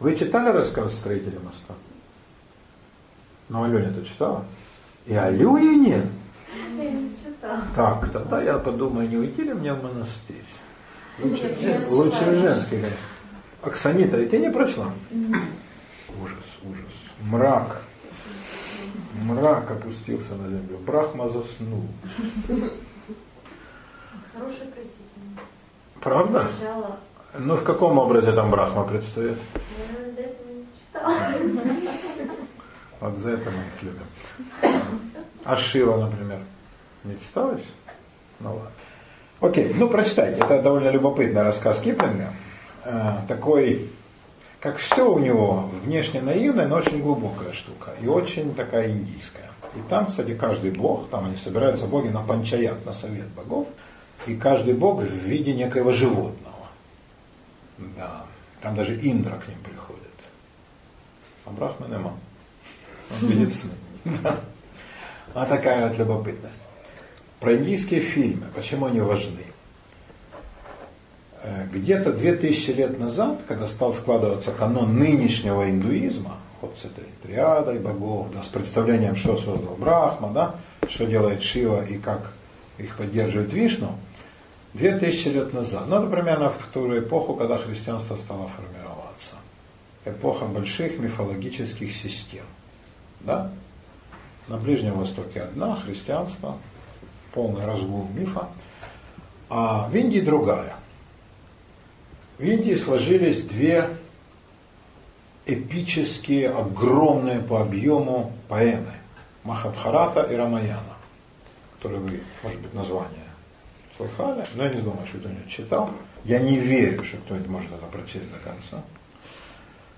Вы читали рассказ строителя моста? Ну, Аленя это читала? И Алюни нет? Я не читала. Так, тогда я подумаю, не уйти ли мне в монастырь? Лучше, нет, лучше в женский, конечно. Оксанита, и ты не прочла? Ужас, ужас. Мрак. Мрак опустился на землю. Брахма заснул. Хорошее произведение. Правда? Сначала... Ну, в каком образе там Брахма предстоит? Вот за это мы их любим. А Шива, например, не читалось? Ну ладно. Окей, ну прочитайте. Это довольно любопытный рассказ Киплинга. Э, такой, как все у него, внешне наивная, но очень глубокая штука. И очень такая индийская. И там, кстати, каждый бог, там они собираются боги на панчаят, на совет богов. И каждый бог в виде некоего животного. Да. Там даже Индра к ним приходит. А Брахма нема. Он видит сны. Да. А такая вот любопытность. Про индийские фильмы, почему они важны? Э, где-то 2000 лет назад, когда стал складываться канон нынешнего индуизма, вот с этой триадой богов, да, с представлением, что создал Брахма, да, что делает Шива и как их поддерживает Вишну, две тысячи лет назад. Ну, это примерно в ту эпоху, когда христианство стало формироваться. Эпоха больших мифологических систем. Да? На Ближнем Востоке одна, христианство, полный разгул мифа, а в Индии другая. В Индии сложились две эпические, огромные по объему поэмы. Махабхарата и Рамаяна которые вы, может быть, название слыхали, но я не думаю, что кто-нибудь читал. Я не верю, что кто-нибудь может это прочесть до конца.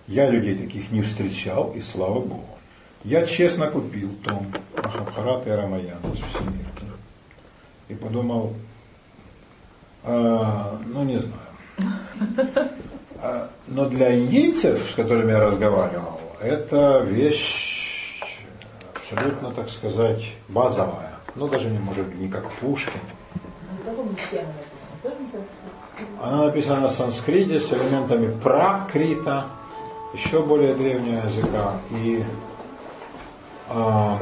Я людей таких не встречал, и слава Богу. Я честно купил том Махабхарата и Рамаяна с всемирки. И подумал, э, ну не знаю. Э, но для индийцев, с которыми я разговаривал, это вещь абсолютно, так сказать, базовая ну даже не может не как Пушкин. Она написана на санскрите с элементами пракрита, еще более древнего языка. И а,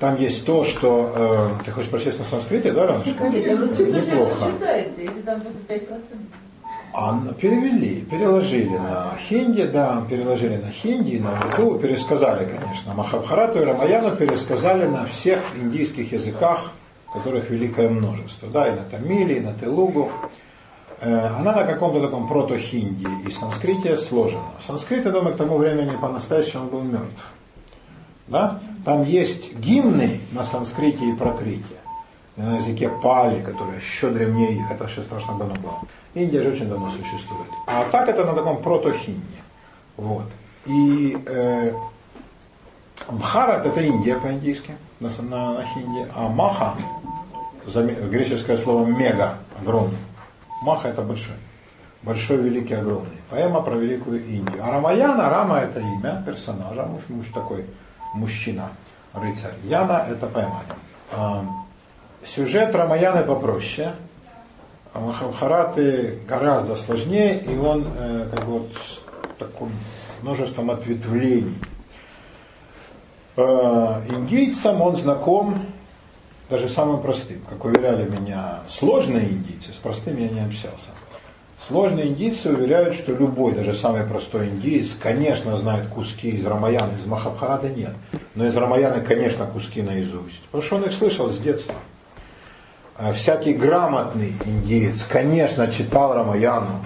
там есть то, что э, ты хочешь прочесть на санскрите, да, Ранушка? Неплохо. Если там будет 5%. А перевели, переложили на хинди, да, переложили на хинди, на урду, пересказали, конечно, Махабхарату и Рамаяну пересказали на всех индийских языках, которых великое множество, да, и на тамиле, и на телугу. Э, она на каком-то таком прото-хинди и санскрите сложена. Санскрит, я думаю, к тому времени по-настоящему был мертв. Да? Там есть гимны на санскрите и прокрите, на языке пали, который еще древнее их, это все страшно давно было. Индия же очень давно существует. А так это на таком протохинне. Вот. И э, Бхарат это Индия по-индийски, на, на, на хинди, а Маха, греческое слово мега, огромный. Маха это большой. Большой, великий, огромный. Поэма про великую Индию. А Рамаяна, Рама это имя персонажа, муж, муж такой мужчина, рыцарь. Яна это поэма. А, сюжет Рамаяны попроще, а Махабхараты гораздо сложнее, и он э, как бы вот с таким множеством ответвлений. Э, индийцам он знаком даже самым простым. Как уверяли меня сложные индийцы, с простыми я не общался. Сложные индийцы уверяют, что любой, даже самый простой индиец, конечно, знает куски из Рамаяна, из Махабхараты нет. Но из Рамаяна, конечно, куски наизусть. Потому что он их слышал с детства. А всякий грамотный индиец, конечно, читал Рамаяну.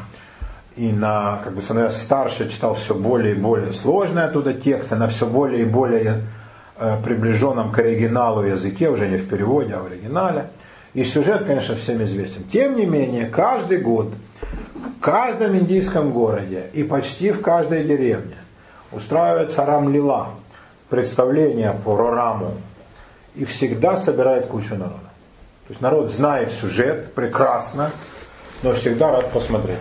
И на, как бы становясь старше, читал все более и более сложные оттуда тексты, на все более и более э, приближенном к оригиналу языке, уже не в переводе, а в оригинале. И сюжет, конечно, всем известен. Тем не менее, каждый год в каждом индийском городе и почти в каждой деревне устраивается рамлила, представление по раму, и всегда собирает кучу народа. То есть народ знает сюжет прекрасно, но всегда рад посмотреть.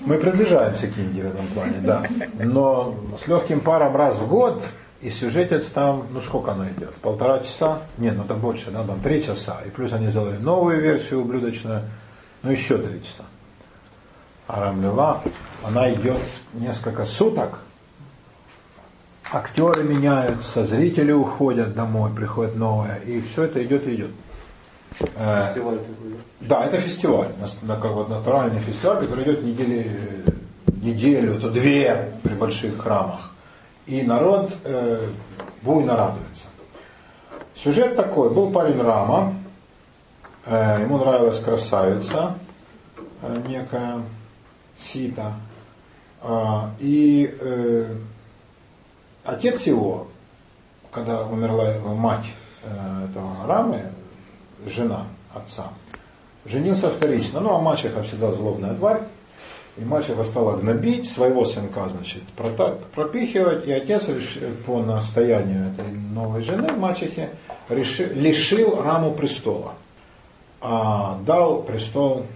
Мы приближаемся к Индии в этом плане, да. Но с легким паром раз в год и сюжетец там, ну сколько оно идет? Полтора часа? Нет, ну там больше, да, там три часа. И плюс они сделали новую версию ублюдочную, ну еще три часа. А Рамлила, она идет несколько суток. Актеры меняются, зрители уходят домой, приходят новые, и все это идет и идет. Э, фестиваль такой, да? Да, это фестиваль, как вот натуральный фестиваль, который идет недели, неделю, то две при больших храмах и народ э, буйно радуется. Сюжет такой. Был парень Рама, э, ему нравилась красавица, э, некая Сита, э, и э, отец его, когда умерла мать э, этого Рамы, жена отца, женился вторично. Ну, а мачеха всегда злобная тварь. И мальчика стала гнобить, своего сынка, значит, пропихивать, и отец по настоянию этой новой жены, мачехи, решил, лишил раму престола, а дал престол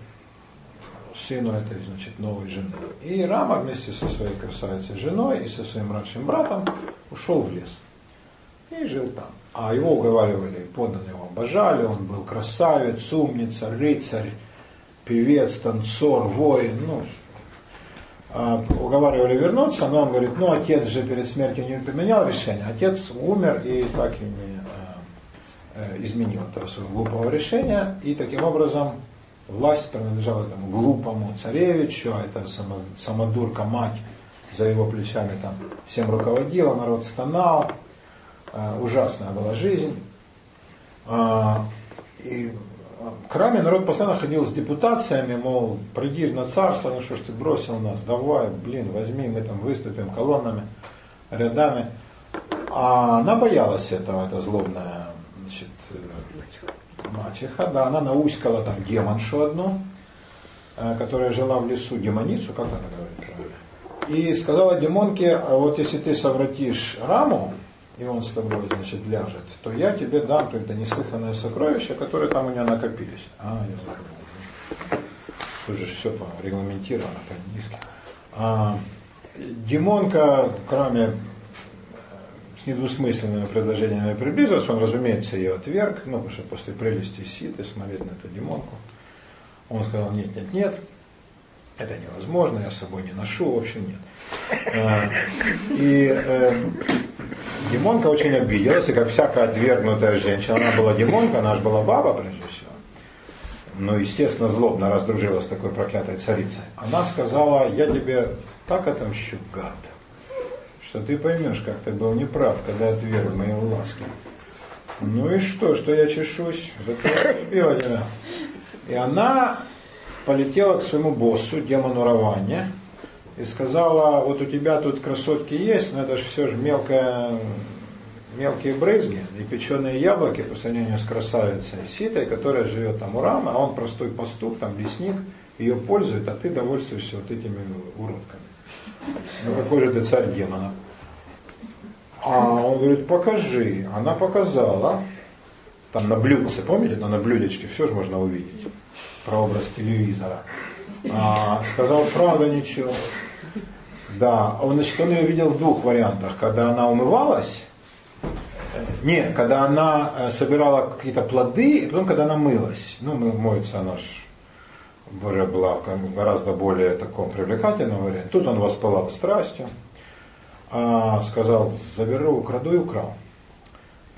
сыну этой, значит, новой жены. И Рама вместе со своей красавицей женой и со своим младшим братом ушел в лес. И жил там. А его уговаривали, подданные его обожали, он был красавец, умница, рыцарь, певец, танцор, воин, ну, а, уговаривали вернуться, но он говорит, ну отец же перед смертью не поменял решение, отец умер и так и не а, э, изменил этого своего глупого решения, и таким образом власть принадлежала этому глупому царевичу, а это самодурка мать за его плечами там всем руководила, народ стонал, а, ужасная была жизнь. И к храме народ постоянно ходил с депутациями, мол, приди на царство, ну что ж ты бросил нас, давай, блин, возьми, мы там выступим колоннами, рядами. А она боялась этого, эта злобная э, мачеха, да, она науськала там демоншу одну, э, которая жила в лесу, демоницу, как она говорит, и сказала демонке, а вот если ты совратишь раму, и он с тобой, значит, ляжет, то я тебе дам какое-то неслыханное сокровище, которое там у меня накопились. А, я забыл. Тут же все регламентировано по-английски. А, Димонка, кроме с недвусмысленными предложениями приблизился, он, разумеется, ее отверг, ну, потому что после прелести Ситы смотреть на эту Димонку, он сказал, нет, нет, нет, это невозможно, я с собой не ношу, в общем, нет. А, и э, Димонка очень обиделась, и как всякая отвергнутая женщина, она была Димонка, она же была баба, прежде всего. Ну, естественно, злобно раздружилась с такой проклятой царицей. Она сказала, я тебе так отомщу, гад, что ты поймешь, как ты был неправ, когда отверг мои ласки. Ну и что, что я чешусь? Зато я любила тебя. И она полетела к своему боссу, демону Раване, и сказала, вот у тебя тут красотки есть, но это же все же мелкое, мелкие брызги и печеные яблоки по сравнению с красавицей Ситой, которая живет там у Рамы, а он простой пастух, там лесник, ее пользует, а ты довольствуешься вот этими уродками. Ну какой же ты царь демона? А он говорит, покажи. Она показала, там на блюдце, помните, на блюдечке все же можно увидеть, прообраз телевизора. А, сказал, правда ничего. Да, он, значит, он ее видел в двух вариантах. Когда она умывалась, э, не, когда она э, собирала какие-то плоды, и потом, когда она мылась. Ну, моется она же уже была гораздо более таком привлекательном варианте. Тут он воспылал страстью. А, сказал, заберу, украду и украл.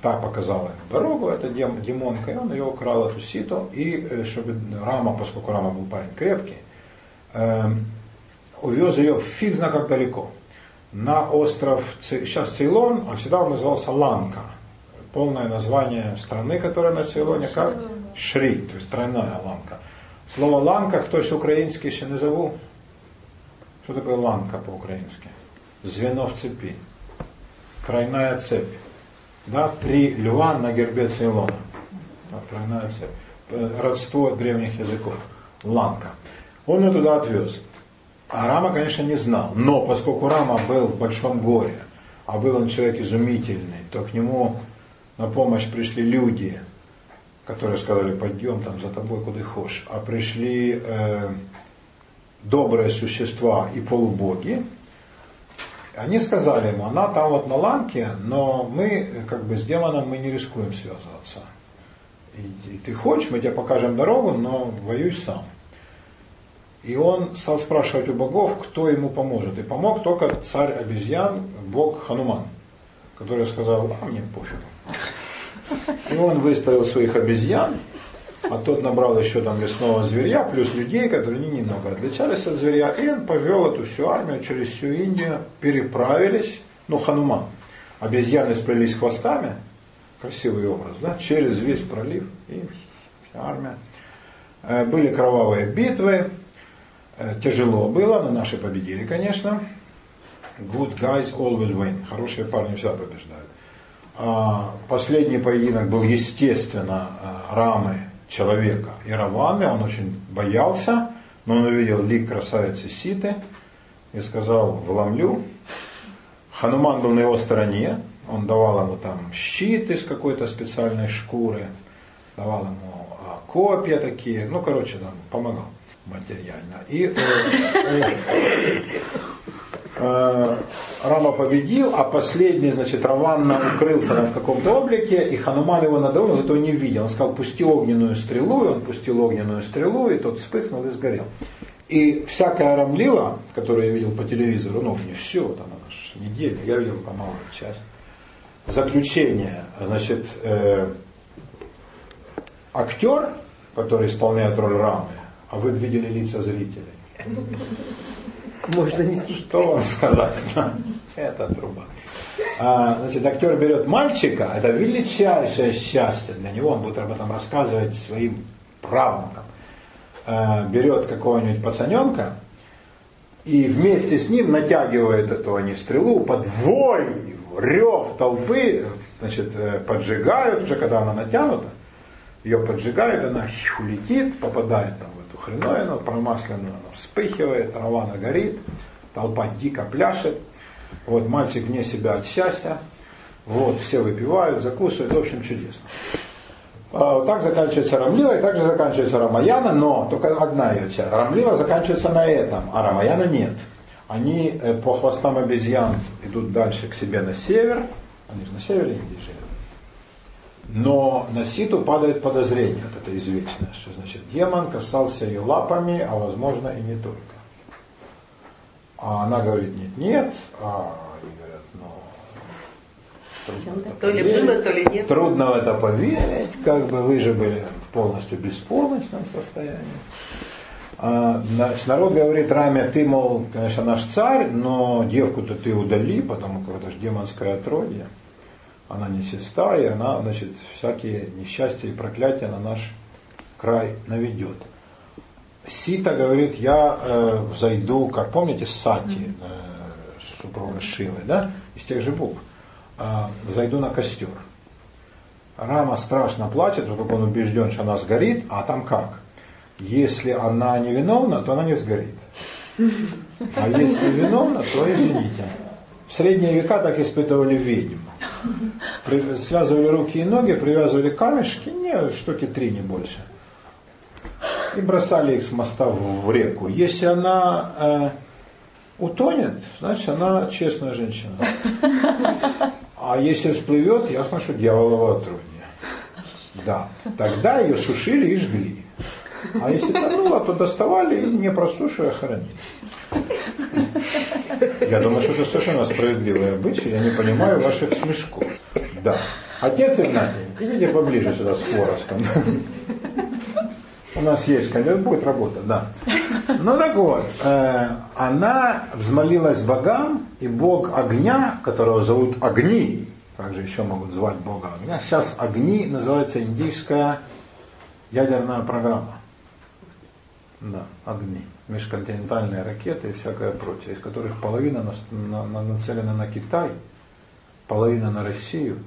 та показала ему дорогу, это Дем, Димонка, и он ее украл, эту ситу, и э, чтобы Рама, поскольку Рама был парень крепкий, э, увез ее фиг знает как далеко, на остров, сейчас Цейлон, а всегда он назывался Ланка, полное название страны, которая на Цейлоне, как Шри, то есть тройная ланка. Слово ланка, хтось український ще не забув? Что такое ланка по-украински? Звено в цепи. Тройная цепь. Да, три льва на гербе Цейлона. Да, тройная цепь. Э, родство древних языков. Ланка. Он ее туда отвез. А Рама, конечно, не знал. Но поскольку Рама был в большом горе, а был он человек изумительный, то к нему на помощь пришли люди, которые сказали, пойдем там за тобой, куда хочешь. А пришли э, добрые существа и полубоги, они сказали ему, она там вот на ланке, но мы как бы с демоном мы не рискуем связываться. И, и ты хочешь, мы тебе покажем дорогу, но воюй сам. И он стал спрашивать у богов, кто ему поможет. И помог только царь обезьян, бог Хануман, который сказал, а мне пофиг. И он выставил своих обезьян, а тот набрал еще там лесного зверя, плюс людей, которые не немного отличались от зверя, и он повел эту всю армию через всю Индию, переправились, ну, Хануман, обезьяны сплелись хвостами, красивый образ, да, через весь пролив, и вся армия. Э, были кровавые битвы, э, тяжело было, но наши победили, конечно. Good guys always win. Хорошие парни всегда побеждают. А, последний поединок был, естественно, а, рамы человека и Раваны. Он очень боялся, но он увидел лик красавицы Ситы и сказал, вломлю. Хануман был на его стороне, он давал ему там щит из какой-то специальной шкуры, давал ему а, копья такие, ну, короче, там, помогал материально. И э, э, Рама победил, а последний, значит, Раванна укрылся в каком-то облике, и Хануман его надавил, но этого не видел. Он сказал, пусти огненную стрелу, и он пустил огненную стрелу, и тот вспыхнул и сгорел. И всякая Рамлила, которую я видел по телевизору, ну, не все, там, аж неделю, я видел по малую часть. Заключение, значит, э, актер, который исполняет роль Рамы, а вы видели лица зрителей. Можно не Что вам сказать? Это труба. А, значит, актер берет мальчика, это величайшее счастье для него, он будет об этом рассказывать своим правнукам. А, берет какого-нибудь пацаненка и вместе с ним натягивает эту они стрелу под вой, рев толпы, значит, э, поджигают уже, когда она натянута, ее поджигают, она летит, попадает там хреновину, промасленную, она вспыхивает, трава горит, толпа дико пляшет, вот мальчик вне себя от счастья, вот, все выпивают, закусывают, в общем, чудесно. А, так заканчивается Рамлила, и также заканчивается Рамаяна, но только одна ее часть. Рамлила заканчивается на этом, а Рамаяна нет. Они э, по хвостам обезьян идут дальше к себе на север, они же на севере Индии. Но на Ситу падает подозрение, вот это извечное, что значит демон касался ее лапами, а возможно и не только. А она говорит, нет, нет, а они говорят, ну, трудно то ли было, то ли нет. Трудно в это поверить, как бы вы же были в полностью бесполностном состоянии. А, значит, народ говорит Раме, ты, мол, конечно, наш царь, но девку-то ты удали, потому что это же демонское отродье она нечиста, и она, значит, всякие несчастья и проклятия на наш край наведет. Сита говорит, я э, взойду, как помните, Сати, э, супруга Шивы, да, из тех же букв, э, взойду на костер. Рама страшно плачет, потому он убежден, что она сгорит, а там как? Если она невиновна, то она не сгорит. А если виновна, то извините. В средние века так испытывали ведьм. Связывали руки и ноги, привязывали камешки, не, штуки три, не больше. И бросали их с моста в, реку. Если она э, утонет, значит она честная женщина. А если всплывет, ясно, что дьяволово отродье. Да. Тогда ее сушили и жгли. А если тонула, то доставали и не просушивая хоронили. Я думаю, что это совершенно справедливое обычай. Я не понимаю ваших смешков. Да. Отец Игнатий, идите поближе сюда с хворостом. У нас есть, конечно, будет работа, да. Ну так вот, э, она взмолилась богам, и бог огня, которого зовут Огни, также еще могут звать бога огня, сейчас Огни называется индийская ядерная программа. Да, Огни. Межконтинентальные ракеты и всякое прочее, из которых половина на, на, нацелена на Китай, половина на Россию,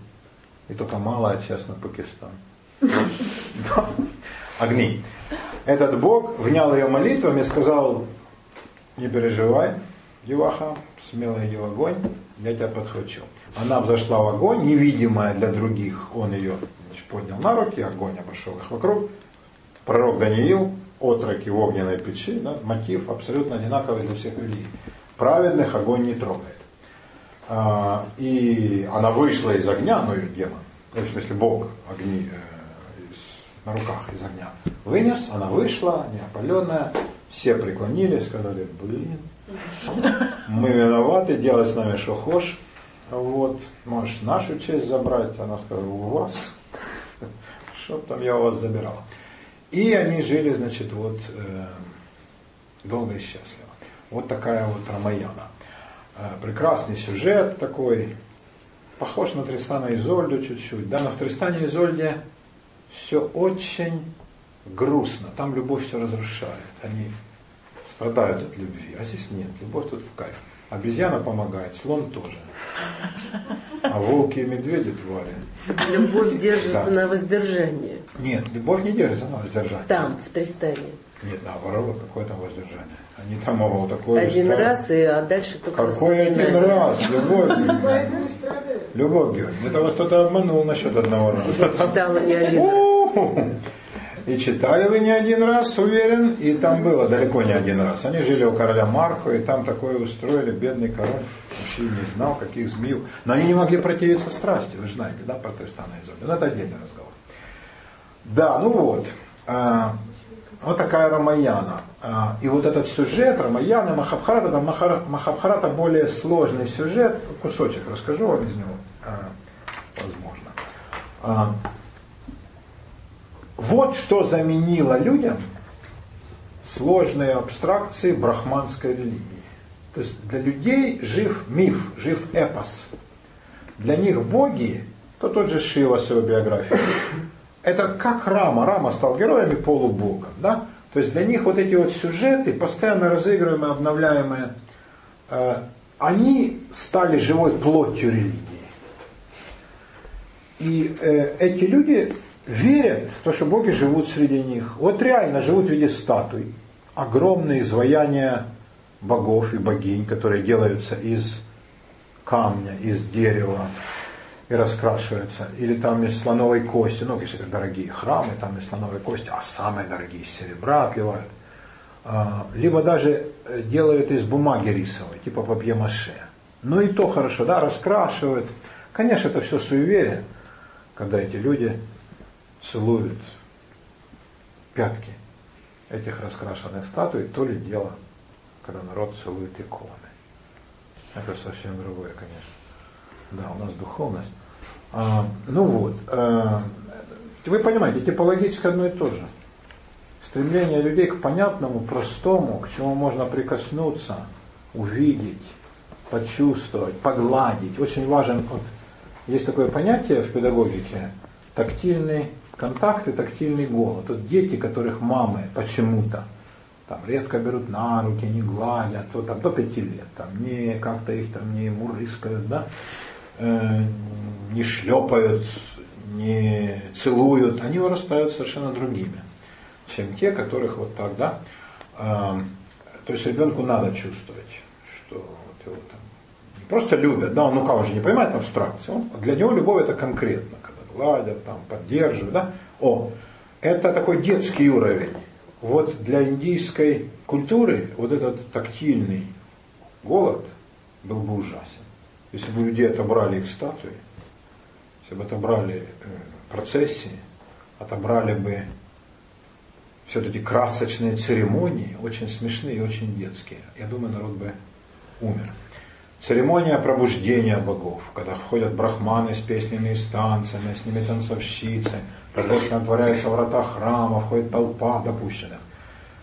и только малая часть на Пакистан. Огни. Этот Бог внял ее молитвами и сказал, не переживай, деваха, смело иди в огонь, я тебя подхвачу. Она взошла в огонь, невидимая для других, он ее значит, поднял на руки, огонь обошел их вокруг. Пророк Даниил, отроки в огненной печи, да, мотив абсолютно одинаковый для всех людей. Праведных огонь не трогает. А, и она вышла из огня, ну ее демон, в смысле Бог огни, э, из, на руках из огня, вынес, она вышла, неопаленная, все преклонились, сказали, блин, мы виноваты, делай с нами что хочешь. Вот, можешь нашу честь забрать. Она сказала, у вас. Что там я у вас забирал. И они жили, значит, вот э, долго и счастливо. Вот такая вот Рамаяна. Э, прекрасный сюжет такой, похож на Тристана и Изольду чуть-чуть. Да, но в Тристане и Изольде все очень грустно. Там любовь все разрушает. Они страдают от любви. А здесь нет, любовь тут в кайф. Обезьяна помогает, слон тоже. А волки и медведи твари. Любовь держится да. на воздержании. Нет, любовь не держится на воздержании. Там, в Тристане. Нет, наоборот, какое там воздержание. Они там могут такое Один раз, и, а дальше только Какой один раз? Любовь. Любовь, Георгий. Это вас кто-то обманул насчет одного раза. Я читала не один раз. И читали вы не один раз, уверен, и там было далеко не один раз. Они жили у короля Марфа, и там такое устроили, бедный король вообще не знал, каких змею. Но они не могли противиться страсти, вы же знаете, да, про Тристана и Изольду. Но это отдельный разговор. Да, ну вот. А, вот такая Рамаяна. А, и вот этот сюжет Рамаяна, Махабхарата, там Махабхарата более сложный сюжет, кусочек расскажу вам из него, а, возможно. Вот что заменило людям сложные абстракции брахманской религии. То есть для людей жив миф, жив эпос. Для них боги, то тот же Шива в своей биографии, это как Рама. Рама стал героем полубогом. Да? То есть для них вот эти вот сюжеты, постоянно разыгрываемые, обновляемые, э, они стали живой плотью религии. И э, эти люди верят в то, что боги живут среди них. Вот реально живут в виде статуй. Огромные изваяния богов и богинь, которые делаются из камня, из дерева и раскрашиваются. Или там из слоновой кости, ну, если дорогие храмы, там из слоновой кости, а самые дорогие из серебра отливают. А, либо даже э, делают из бумаги рисовой, типа папье-маше. Ну и то хорошо, да, раскрашивают. Конечно, это все суеверие, когда эти люди целуют пятки этих раскрашенных статуй, то ли дело, когда народ целует иконы. Это совсем другое, конечно. Да, у нас духовность. А, ну вот, а, вы понимаете, типологически одно и то же. Стремление людей к понятному, простому, к чему можно прикоснуться, увидеть, почувствовать, погладить. Очень важен, вот, есть такое понятие в педагогике, тактильный контакт и тактильный голод. Вот дети, которых мамы почему-то там редко берут на руки, не гладят, вот там до пяти лет, там не как-то их там не мурыскают, да, э, не шлепают, не целуют, они вырастают совершенно другими, чем те, которых вот так, да. Э, то есть ребенку надо чувствовать, что вот его там просто любят, да, он ну как же не понимает абстракцию, для него любовь это конкретно гладят, там, поддерживают. Да? О, это такой детский уровень. Вот для индийской культуры вот этот тактильный голод был бы ужасен. Если бы людей отобрали их статуи, если бы отобрали э, процессии, отобрали бы все эти красочные церемонии, очень смешные и очень детские, я думаю, народ бы умер. Церемония пробуждения богов, когда входят брахманы с песнями и с танцами, с ними танцовщицы, торжественно отворяются врата храма, входит толпа допущенных.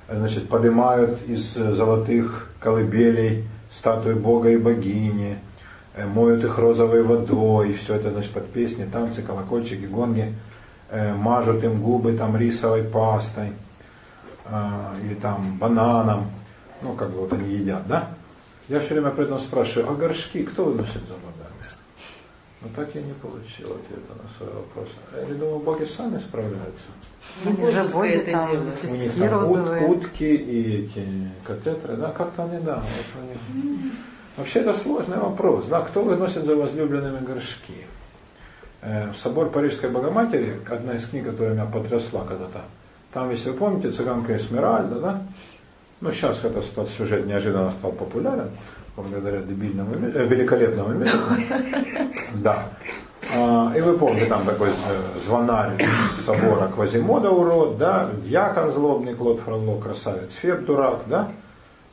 Значит, поднимают из золотых колыбелей статуи бога и богини, э, моют их розовой водой, все это значит, под песни, танцы, колокольчики, гонги, э, мажут им губы там рисовой пастой э, или там бананом, ну как бы вот они едят, да? Я все время при этом спрашиваю, а горшки кто выносит за богами? Но так я не получил ответа на свой вопрос. Я думаю, боги сами справляются. Они же боги там, У них там ут, утки и эти катетры, да, как-то они, да. Вот они. Вообще это сложный вопрос, да, кто выносит за возлюбленными горшки? Э, в собор Парижской Богоматери, одна из книг, которая меня потрясла когда-то, там, если вы помните, цыганка Эсмеральда, да, ну, сейчас этот сюжет неожиданно стал популярен, благодаря дебильному, э, великолепному методу. Да. А, и вы помните, там такой э, звонарь собора Квазимода урод, да, дьякон злобный Клод Фролло, красавец Феб дурак, да,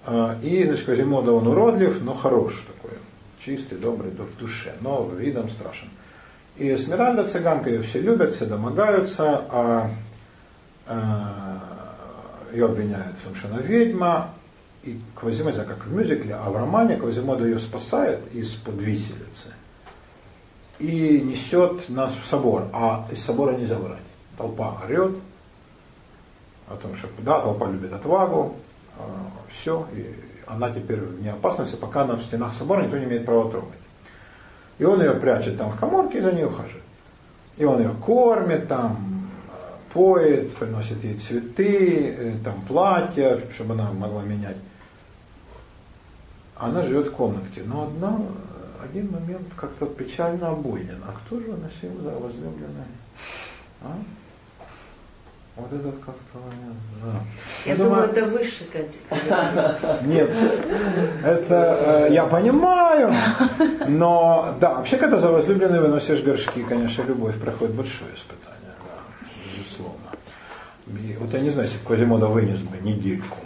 а, и, значит, Квазимода он уродлив, но хорош такой, чистый, добрый в душе, но видом страшен. И Эсмеральда цыганка, ее все любят, все домогаются, а, а ее обвиняют в том, что она ведьма, и Квазимода, как в мюзикле, а в романе Квазимода ее спасает из-под виселицы и несет нас в собор, а из собора не забрать. Толпа орет о том, что да, толпа любит отвагу, а, все, и она теперь вне опасности, пока она в стенах собора, никто не имеет права трогать. И он ее прячет там в коморке и за ней ухаживает. И он ее кормит там, поет, приносит ей цветы, э, там платья, чтобы она могла менять. Она живет в комнатке, но одна один момент как-то печально обойден. А кто же носил за возлюбленной? А? Вот этот как-то момент, да. Я, думаю, это высшее качество. Нет, это э, я понимаю, но да, вообще, когда за возлюбленной выносишь горшки, конечно, любовь проходит большое испытание. Вот я не знаю, если бы Квазимода вынес бы недельку,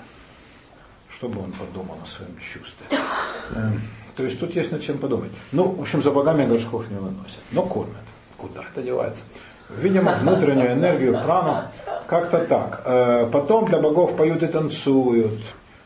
что бы он подумал о своем чувстве. Эм, то есть тут есть над чем подумать. Ну, в общем, за богами горшков не выносят, но кормят. Куда это девается? Видимо, внутреннюю энергию, прану, как-то так. Э, потом для богов поют и танцуют,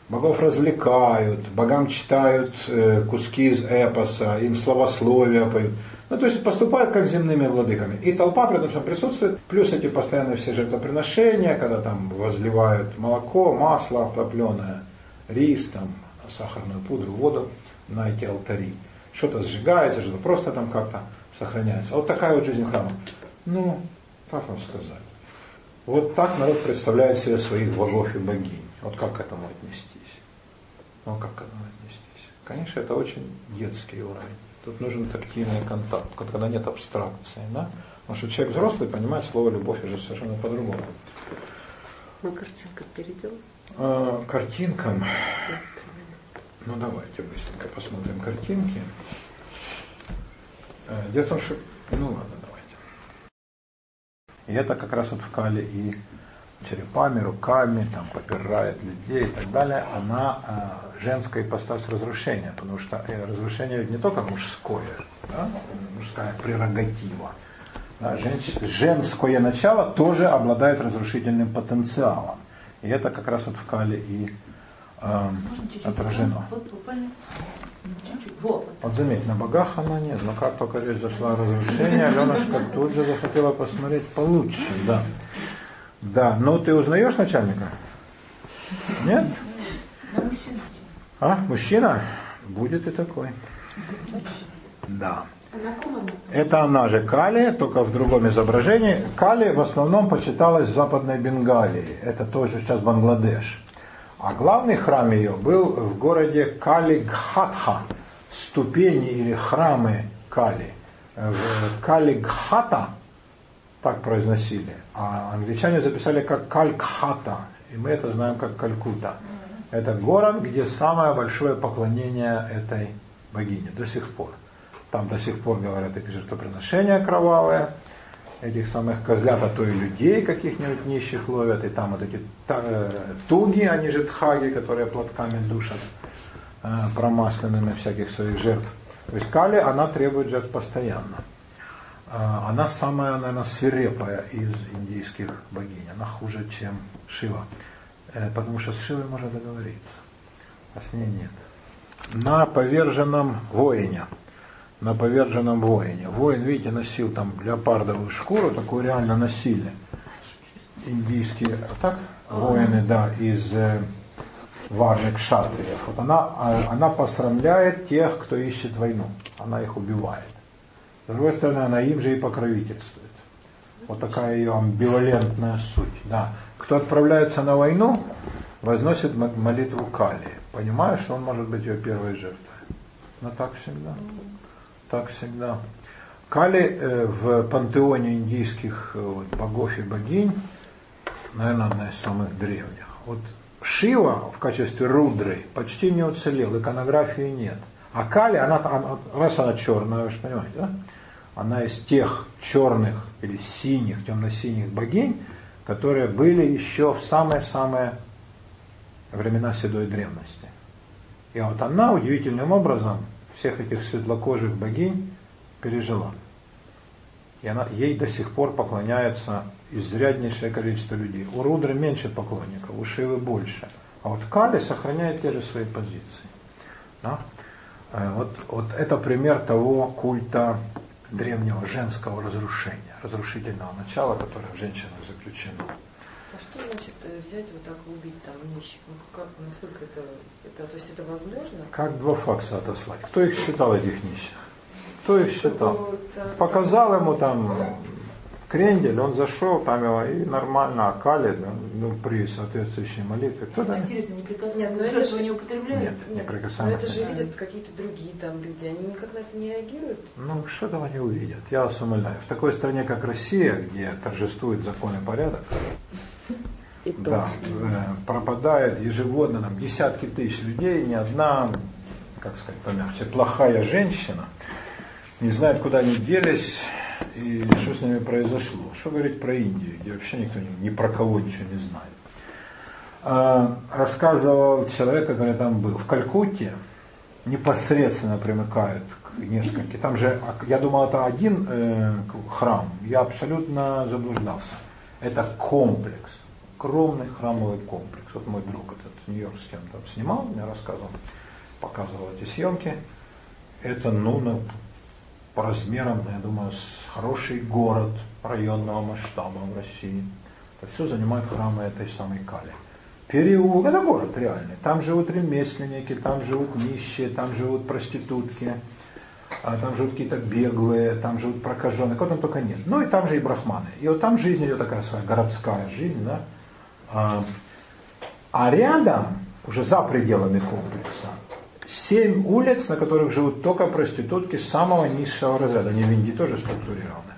богов развлекают, богам читают э, куски из эпоса, им словословия поют. Ну, то есть поступают как земными владыками. И толпа при этом присутствует, плюс эти постоянные все жертвоприношения, когда там возливают молоко, масло топленое, рис, там, сахарную пудру, воду на эти алтари. Что-то сжигается, что-то просто там как-то сохраняется. Вот такая вот жизнь храма. Ну, как вам сказать? Вот так народ представляет себе своих богов и богинь. Вот как к этому отнестись? Ну, как к этому отнестись? Конечно, это очень детский уровень. Тут нужен тактильный контакт, когда нет абстракции. Да? Потому что человек взрослый понимает слово любовь уже совершенно по-другому. Мы картинка перейдем. А, картинкам. Ну давайте быстренько посмотрим картинки. Э, дело в том, что... Ну ладно, давайте. И это как раз вот в Кале и черепами, руками, там, попирает людей и так далее, она э, женская ипостась разрушения, потому что э, разрушение не только мужское, да, мужская прерогатива. Да, женщ, женское начало тоже обладает разрушительным потенциалом. И это как раз вот в Кале и э, отражено. Вот заметь, на богах она нет, но как только речь зашла о разрушении, Аленушка тут же захотела посмотреть получше, да. Да, но ты узнаешь начальника? Нет? А, мужчина? Будет и такой. Да. Это она же Кали, только в другом изображении. Кали в основном почиталась в Западной Бенгалии. Это тоже сейчас Бангладеш. А главный храм ее был в городе Калигхатха, ступени или храмы Кали. Калигхата, так произносили, а англичане записали как Калькхата, и мы это знаем как Калькута. Это город, где самое большое поклонение этой богине до сих пор. Там до сих пор говорят эти жертвоприношения кровавые, этих самых козлят, а то и людей каких-нибудь нищих ловят, и там вот эти туги, они же тхаги, которые платками душат. э, промасленными всяких своих жертв. То есть Кали, она требует жертв постоянно. Э, она самая, наверное, свирепая из индийских богинь. Она хуже, чем Шива. Э, потому что с Шивой можно договориться, а с ней нет. На поверженном воине – на поверженном воине. Воин, видите, носил там леопардовую шкуру, такую реально носили. Индийские, так? Воины, да, из э, шатриев. Вот она, а, она посрамляет тех, кто ищет войну. Она их убивает. С другой стороны, она им же и покровительствует. Вот такая ее амбивалентная суть. Да. Кто отправляется на войну, возносит молитву Кали. Понимаешь, что он может быть ее первой жертвой. Но так всегда так всегда. Кали э, в пантеоне индийских э, вот, богов и богинь, наверное, одна из самых древних. Вот Шива в качестве рудры почти не уцелел, иконографии нет. А Кали, она, она, раз она черная, вы же понимаете, да? Она из тех черных или синих, темно-синих богинь, которые были еще в самые-самые времена седой древности. И вот она удивительным образом всех этих светлокожих богинь пережила. И она, ей до сих пор поклоняется изряднейшее количество людей. У Рудры меньше поклонников, у Шивы больше. А вот Кали сохраняет те же свои позиции. Да? Э, вот, вот это пример того культа древнего женского разрушения, разрушительного начала, которое в женщинах заключено. А что значит э, взять вот так убить там нищих? Ну, как, насколько это, это, то есть это возможно? Как два факса отослать? Кто их считал, этих нищих? Кто их считал? Показал ему там крендель, он зашел, там его и нормально окалит, ну, при соответствующей молитве. Кто там? Интересно, не приказано, но это же не употребляют? Нет, Нет, не Но это же видят какие-то другие там люди, они никак на это не реагируют? Ну, что там они увидят? Я вас умоляю. В такой стране, как Россия, где торжествует закон и порядок, и. Да, э, пропадает ежегодно там, десятки тысяч людей, ни одна, как сказать помягче, плохая женщина не знает, куда они делись и что с ними произошло. Что говорить про Индию, где вообще никто ни, ни про кого ничего не знает. А, рассказывал человек, который там был. В Калькутте непосредственно примыкают к нескольким. Там же, я думал, это один э, храм. Я абсолютно заблуждался. Это комплекс огромный храмовый комплекс. Вот мой друг этот нью-йоркский, он там снимал, мне рассказывал, показывал эти съемки. Это, ну, ну, по размерам, я думаю, с хороший город районного масштаба в России. Это все занимают храмы этой самой Кали. Переулок, это город реальный. Там живут ремесленники, там живут нищие, там живут проститутки, а там живут какие-то беглые, там живут прокаженные, кого там только нет. Ну и там же и брахманы. И вот там жизнь идет такая своя городская жизнь, да, а, а рядом, уже за пределами комплекса, семь улиц, на которых живут только проститутки самого низшего разряда. Они в Индии тоже структурированы.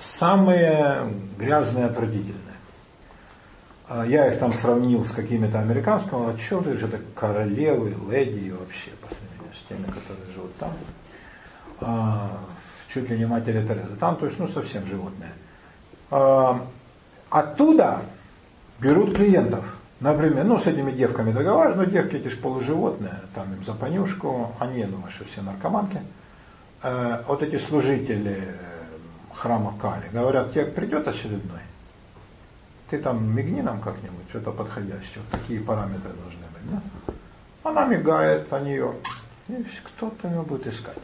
Самые грязные, отвратительные. А, я их там сравнил с какими-то американскими, а что же это королевы, леди вообще по сравнению с теми, которые живут там. А, чуть ли не матери Терезы. Там, то есть, ну, совсем животные. Оттуда берут клиентов. Например, ну, с этими девками договариваются, но девки эти же полуживотные, там им за понюшку, они, я думаю, что все наркоманки. Э, вот эти служители э, храма Кали говорят, тебе придет очередной, ты там мигни нам как-нибудь, что-то подходящее, вот такие параметры должны быть. Да? Она мигает, они ее, кто-то ее будет искать.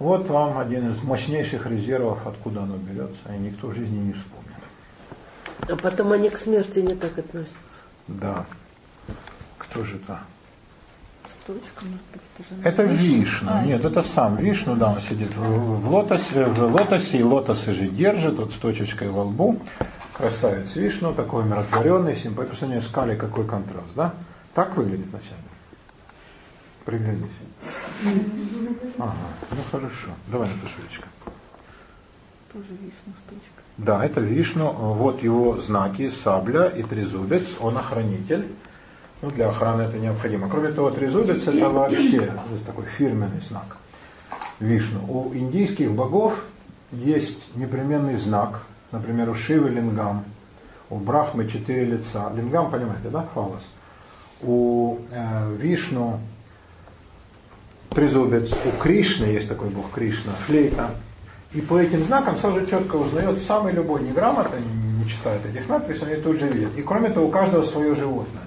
Вот вам один из мощнейших резервов, откуда оно берется, и никто в жизни не вспомнит. А потом они к смерти не так относятся. Да. Кто же это? Сточка, может быть, это же Это Вишну. А, Нет, это сам Вишну, да, он сидит в, в, лотосе, в лотосе, и лотосы же держит, вот с точечкой во лбу. Красавец Вишну, такой умиротворенный, симпатичный. По сравнению с Кали какой контраст, да? Так выглядит вначале. Приглянись. Ага, ну хорошо. Давай, Наташевичка. Тоже Вишну с точкой. Да, это Вишну, вот его знаки, сабля и трезубец, он охранитель. Ну, для охраны это необходимо. Кроме того, трезубец это вообще такой фирменный знак Вишну. У индийских богов есть непременный знак, например, у Шивы лингам, у Брахмы четыре лица. Лингам, понимаете, да, фалос. У э, Вишну трезубец, у Кришны есть такой бог Кришна, флейта. И по этим знакам сразу четко узнает самый любой неграмотный, не читает этих надписей, они тут же видят. И кроме того, у каждого свое животное.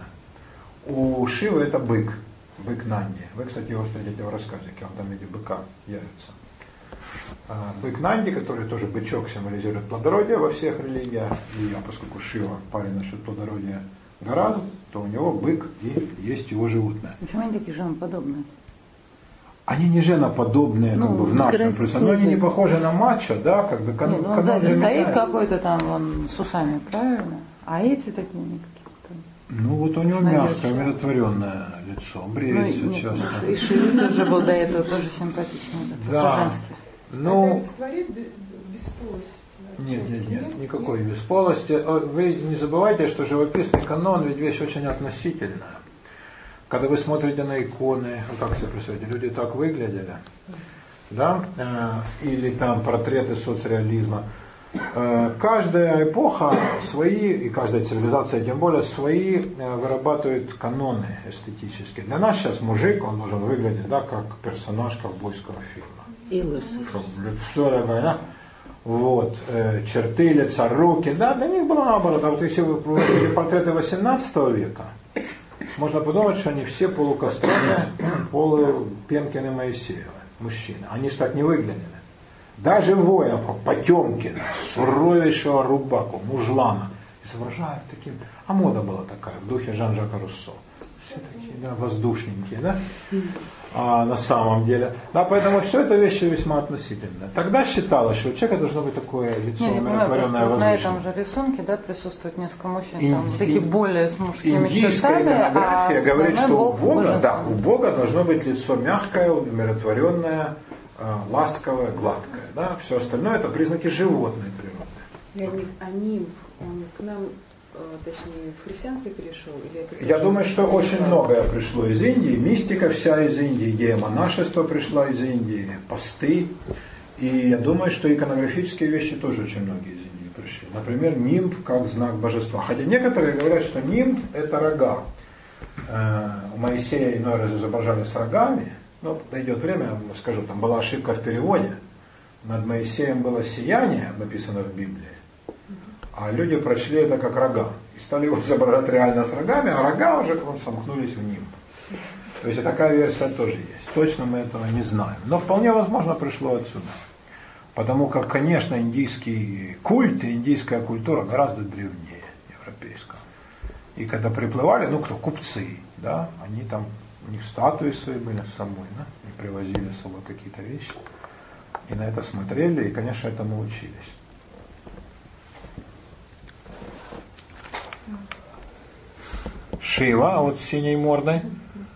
У Шивы это бык, бык Нанди. Вы, кстати, его встретите в рассказе, он там виде быка явится. А, бык Нанди, который тоже бычок символизирует плодородие во всех религиях, и поскольку Шива парень насчет плодородия гораздо, то у него бык и есть его животное. Почему они такие женоподобные? Они не женоподобные, Ну, как бы в нашем красивые. представлении, они не похожи на мачо, да, как бы кан- Нет, ну он канон сзади же стоит какой-то там вон с усами, правильно? А эти такие не какие-то. Ну вот у него Знаешь, мягкое, умиротворенное лицо, Ну, бреется и, нет, часто. и Шири тоже был до этого тоже симпатичный. Да. Ну, бесполость. нет, нет, нет, никакой бесполости. О, Вы не забывайте, что живописный канон ведь вещь очень относительная. Когда вы смотрите на иконы, вы как себе представляете, люди так выглядели, да, Э, или там портреты соцреализма. Э, Каждая эпоха свои, и каждая цивилизация тем более, свои э, вырабатывает каноны эстетические. Для нас сейчас мужик, он должен выглядеть, да, как персонаж ковбойского фильма. И лысый. Лицо такое, да? Вот, э, черты лица, руки, да, для них было наоборот. А вот если вы посмотрите портреты 18 века, можно подумать, что они все полукостроны, полу Пенкины Моисеевы, мужчины. Они так не выглядели. Даже как Потемкина, суровейшего рубаку, мужлана, изображают таким. А мода была такая, в духе Жан-Жака Руссо. Все такие, да, воздушненькие, да? А, на самом деле. Да, поэтому все это вещи весьма относительные. Тогда считалось, что у человека должно быть такое лицо Не, я понимаю, просто умиротворенное, вот на этом же рисунке да, присутствует несколько мужчин, Инди- там, такие более с мужскими Индийская чертами, иконография а говорит, что у бог Бога, да, у Бога должно быть лицо мягкое, умиротворенное, э, ласковое, гладкое. Да? Все остальное это признаки животной природы. И они, они, он к нам, точнее, в христианство перешел? Или это Я думаю, что очень многое пришло из Индии. Мистика вся из Индии, идея монашества пришла из Индии, посты. И я думаю, что иконографические вещи тоже очень многие из Индии пришли. Например, нимб как знак божества. Хотя некоторые говорят, что нимб это рога. Э, У Моисея иной раз изображали с рогами. Ну, дойдет время, я скажу, там была ошибка в переводе. Над Моисеем было сияние, написано в Библии. А люди прочли это как рога. И стали его изображать реально с рогами, а рога уже вам сомкнулись в нимб. То есть такая версия тоже есть. Точно мы этого не знаем. Но вполне возможно пришло отсюда. Потому как, конечно, индийский культ и индийская культура гораздо древнее европейского. И когда приплывали, ну кто, купцы, да, они там, у них статуи свои были с собой, да, и привозили с собой какие-то вещи. И на это смотрели, и, конечно, этому учились. Шива, вот с синей мордой,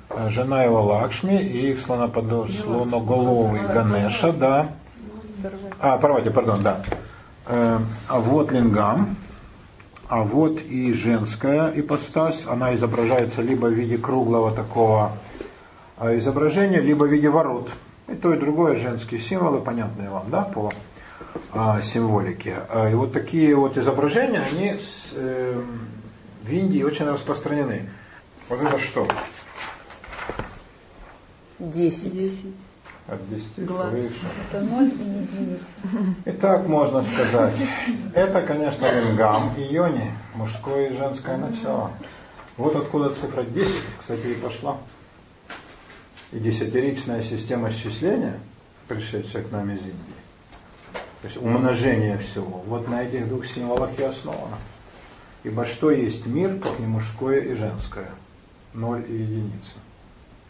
э, жена его Лакшми и слоноподо- слоноголовый Ганеша, да. А, порвайте, пардон, да. Э, А вот лингам, а вот и женская ипостась, она изображается либо в виде круглого такого а, изображения, либо в виде ворот. И то, и другое женские символы, понятные вам, да, по а, символике. И вот такие вот изображения, они э, в Индии очень распространены. Вот это что? Десять. От 10 Глаз. свыше. Это ноль и единица. И так можно сказать. Это, конечно, лингам и йони, мужское и женское начало. Вот откуда цифра 10, кстати, и пошла. И десятиричная система счисления, пришедшая к нам из Индии, то есть умножение всего, вот на этих двух символах и основано. Ибо что есть мир, как не мужское и женское? Ноль и единица.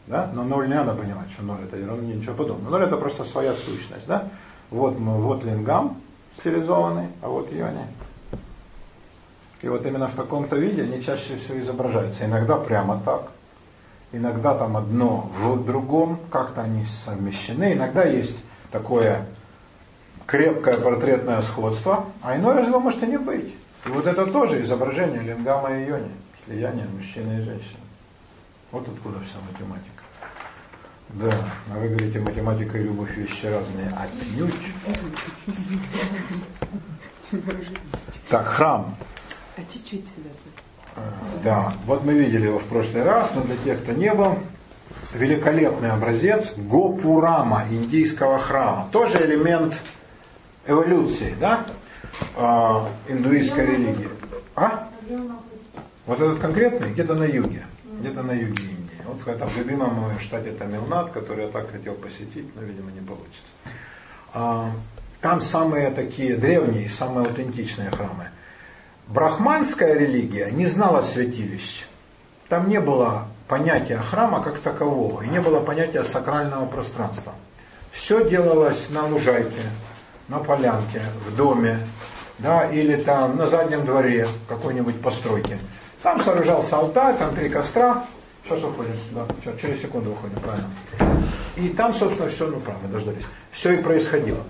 Да? Но ноль не надо понимать, что ноль это ерунда, ничего подобного. Ноль это просто своя сущность. Да? Вот, мы, вот лингам стилизованный, а вот йони. И вот именно в таком-то виде они чаще всего изображаются. Иногда прямо так, иногда там одно в другом, как-то они совмещены. Иногда есть такое крепкое портретное сходство, а иной раз его может и не быть. И вот это тоже изображение лингама и йони, слияние мужчины и женщины. Вот откуда вся математика. Да, а вы говорите, математика и любовь вещи разные. Отнюдь. Так, храм. А чуть-чуть сюда. Э, Да, вот мы видели его в прошлый раз, но для тех, кто не был, великолепный образец Гопурама, индийского храма. Тоже элемент эволюции, да, а, индуистской религии. А? Вот этот конкретный где-то на юге, где-то на юге Индии. Вот в этом любимом моем штате Тамилнад, который я так хотел посетить, но, видимо, не получится. А, там самые такие древние, самые аутентичные храмы. Брахманская религия не знала святилищ. Там не было понятия храма как такового, и не было понятия сакрального пространства. Все делалось на лужайке, на полянке, в доме, да, или там на заднем дворе какой-нибудь постройки. Там сооружался алтарь, там три костра. Сейчас уходим, да, сейчас, через секунду уходим, правильно. И там, собственно, все, ну правда, дождались. Все и происходило.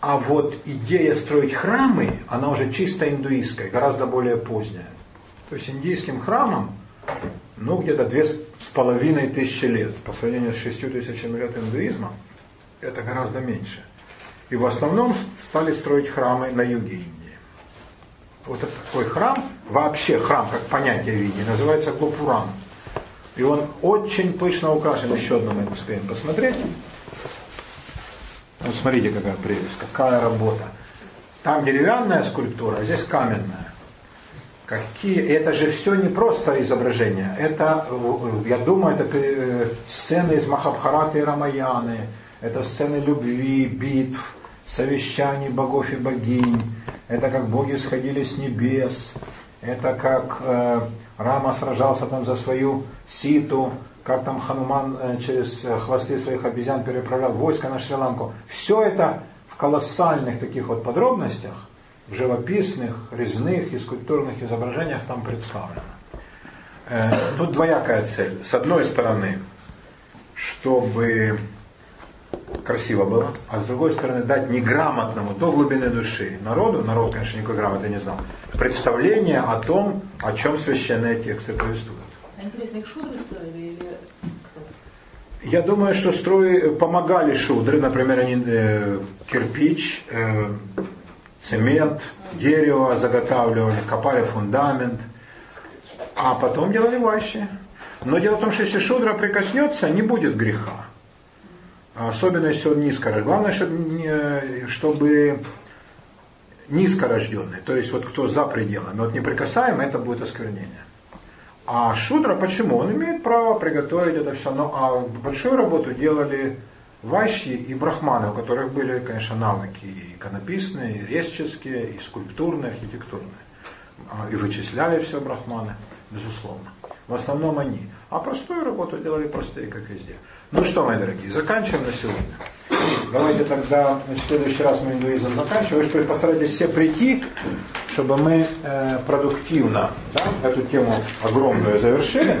А вот идея строить храмы, она уже чисто индуистская, гораздо более поздняя. То есть индийским храмам, ну, где-то две с половиной тысячи лет. По сравнению с шестью тысячами лет индуизма, это гораздо меньше. И в основном стали строить храмы на юге Индии. Вот такой храм, вообще храм как понятие в Индии, называется Гопурам. И он очень пышно украшен. Еще одно мы успеем посмотреть. Вот смотрите, какая прелесть, какая работа. Там деревянная скульптура, а здесь каменная. Какие, это же все не просто изображение. Это, я думаю, это э, сцены из Махабхараты и Рамаяны, это сцены любви, битв, совещаний богов и богинь. Это как боги сходили с небес. Это как э, Рама сражался там за свою ситу, как там Хануман э, через э, хвосты своих обезьян переправлял войско на Шри-Ланку. Все это в колоссальных таких вот подробностях, в живописных, резных и скульптурных изображениях там представлено. Э, тут двоякая цель. С одной стороны, чтобы красиво было, а с другой стороны дать неграмотному до глубины души народу, народ, конечно, никакой грамоты не знал, представление о том, о чем священные тексты повествуют. А интересно, их шудры строили или кто? Я думаю, что строи помогали шудры, например, они э, кирпич, э, цемент, дерево заготавливали, копали фундамент, а потом делали ващи. Но дело в том, что если шудра прикоснется, не будет греха. Особенно если он низко. Главное, чтобы, низкорожденный, то есть вот кто за пределами, вот неприкасаемый, это будет осквернение. А шудра почему? Он имеет право приготовить это все. Но а большую работу делали ващи и брахманы, у которых были, конечно, навыки и иконописные, и резческие, и скульптурные, архитектурные. А, и вычисляли все брахманы, безусловно. В основном они. А простую работу делали простые, как везде. Ну что, мои дорогие, заканчиваем на сегодня. Давайте тогда в следующий раз мы индуизм заканчиваем. Вы постарайтесь все прийти, чтобы мы э, продуктивно да, эту тему огромную завершили.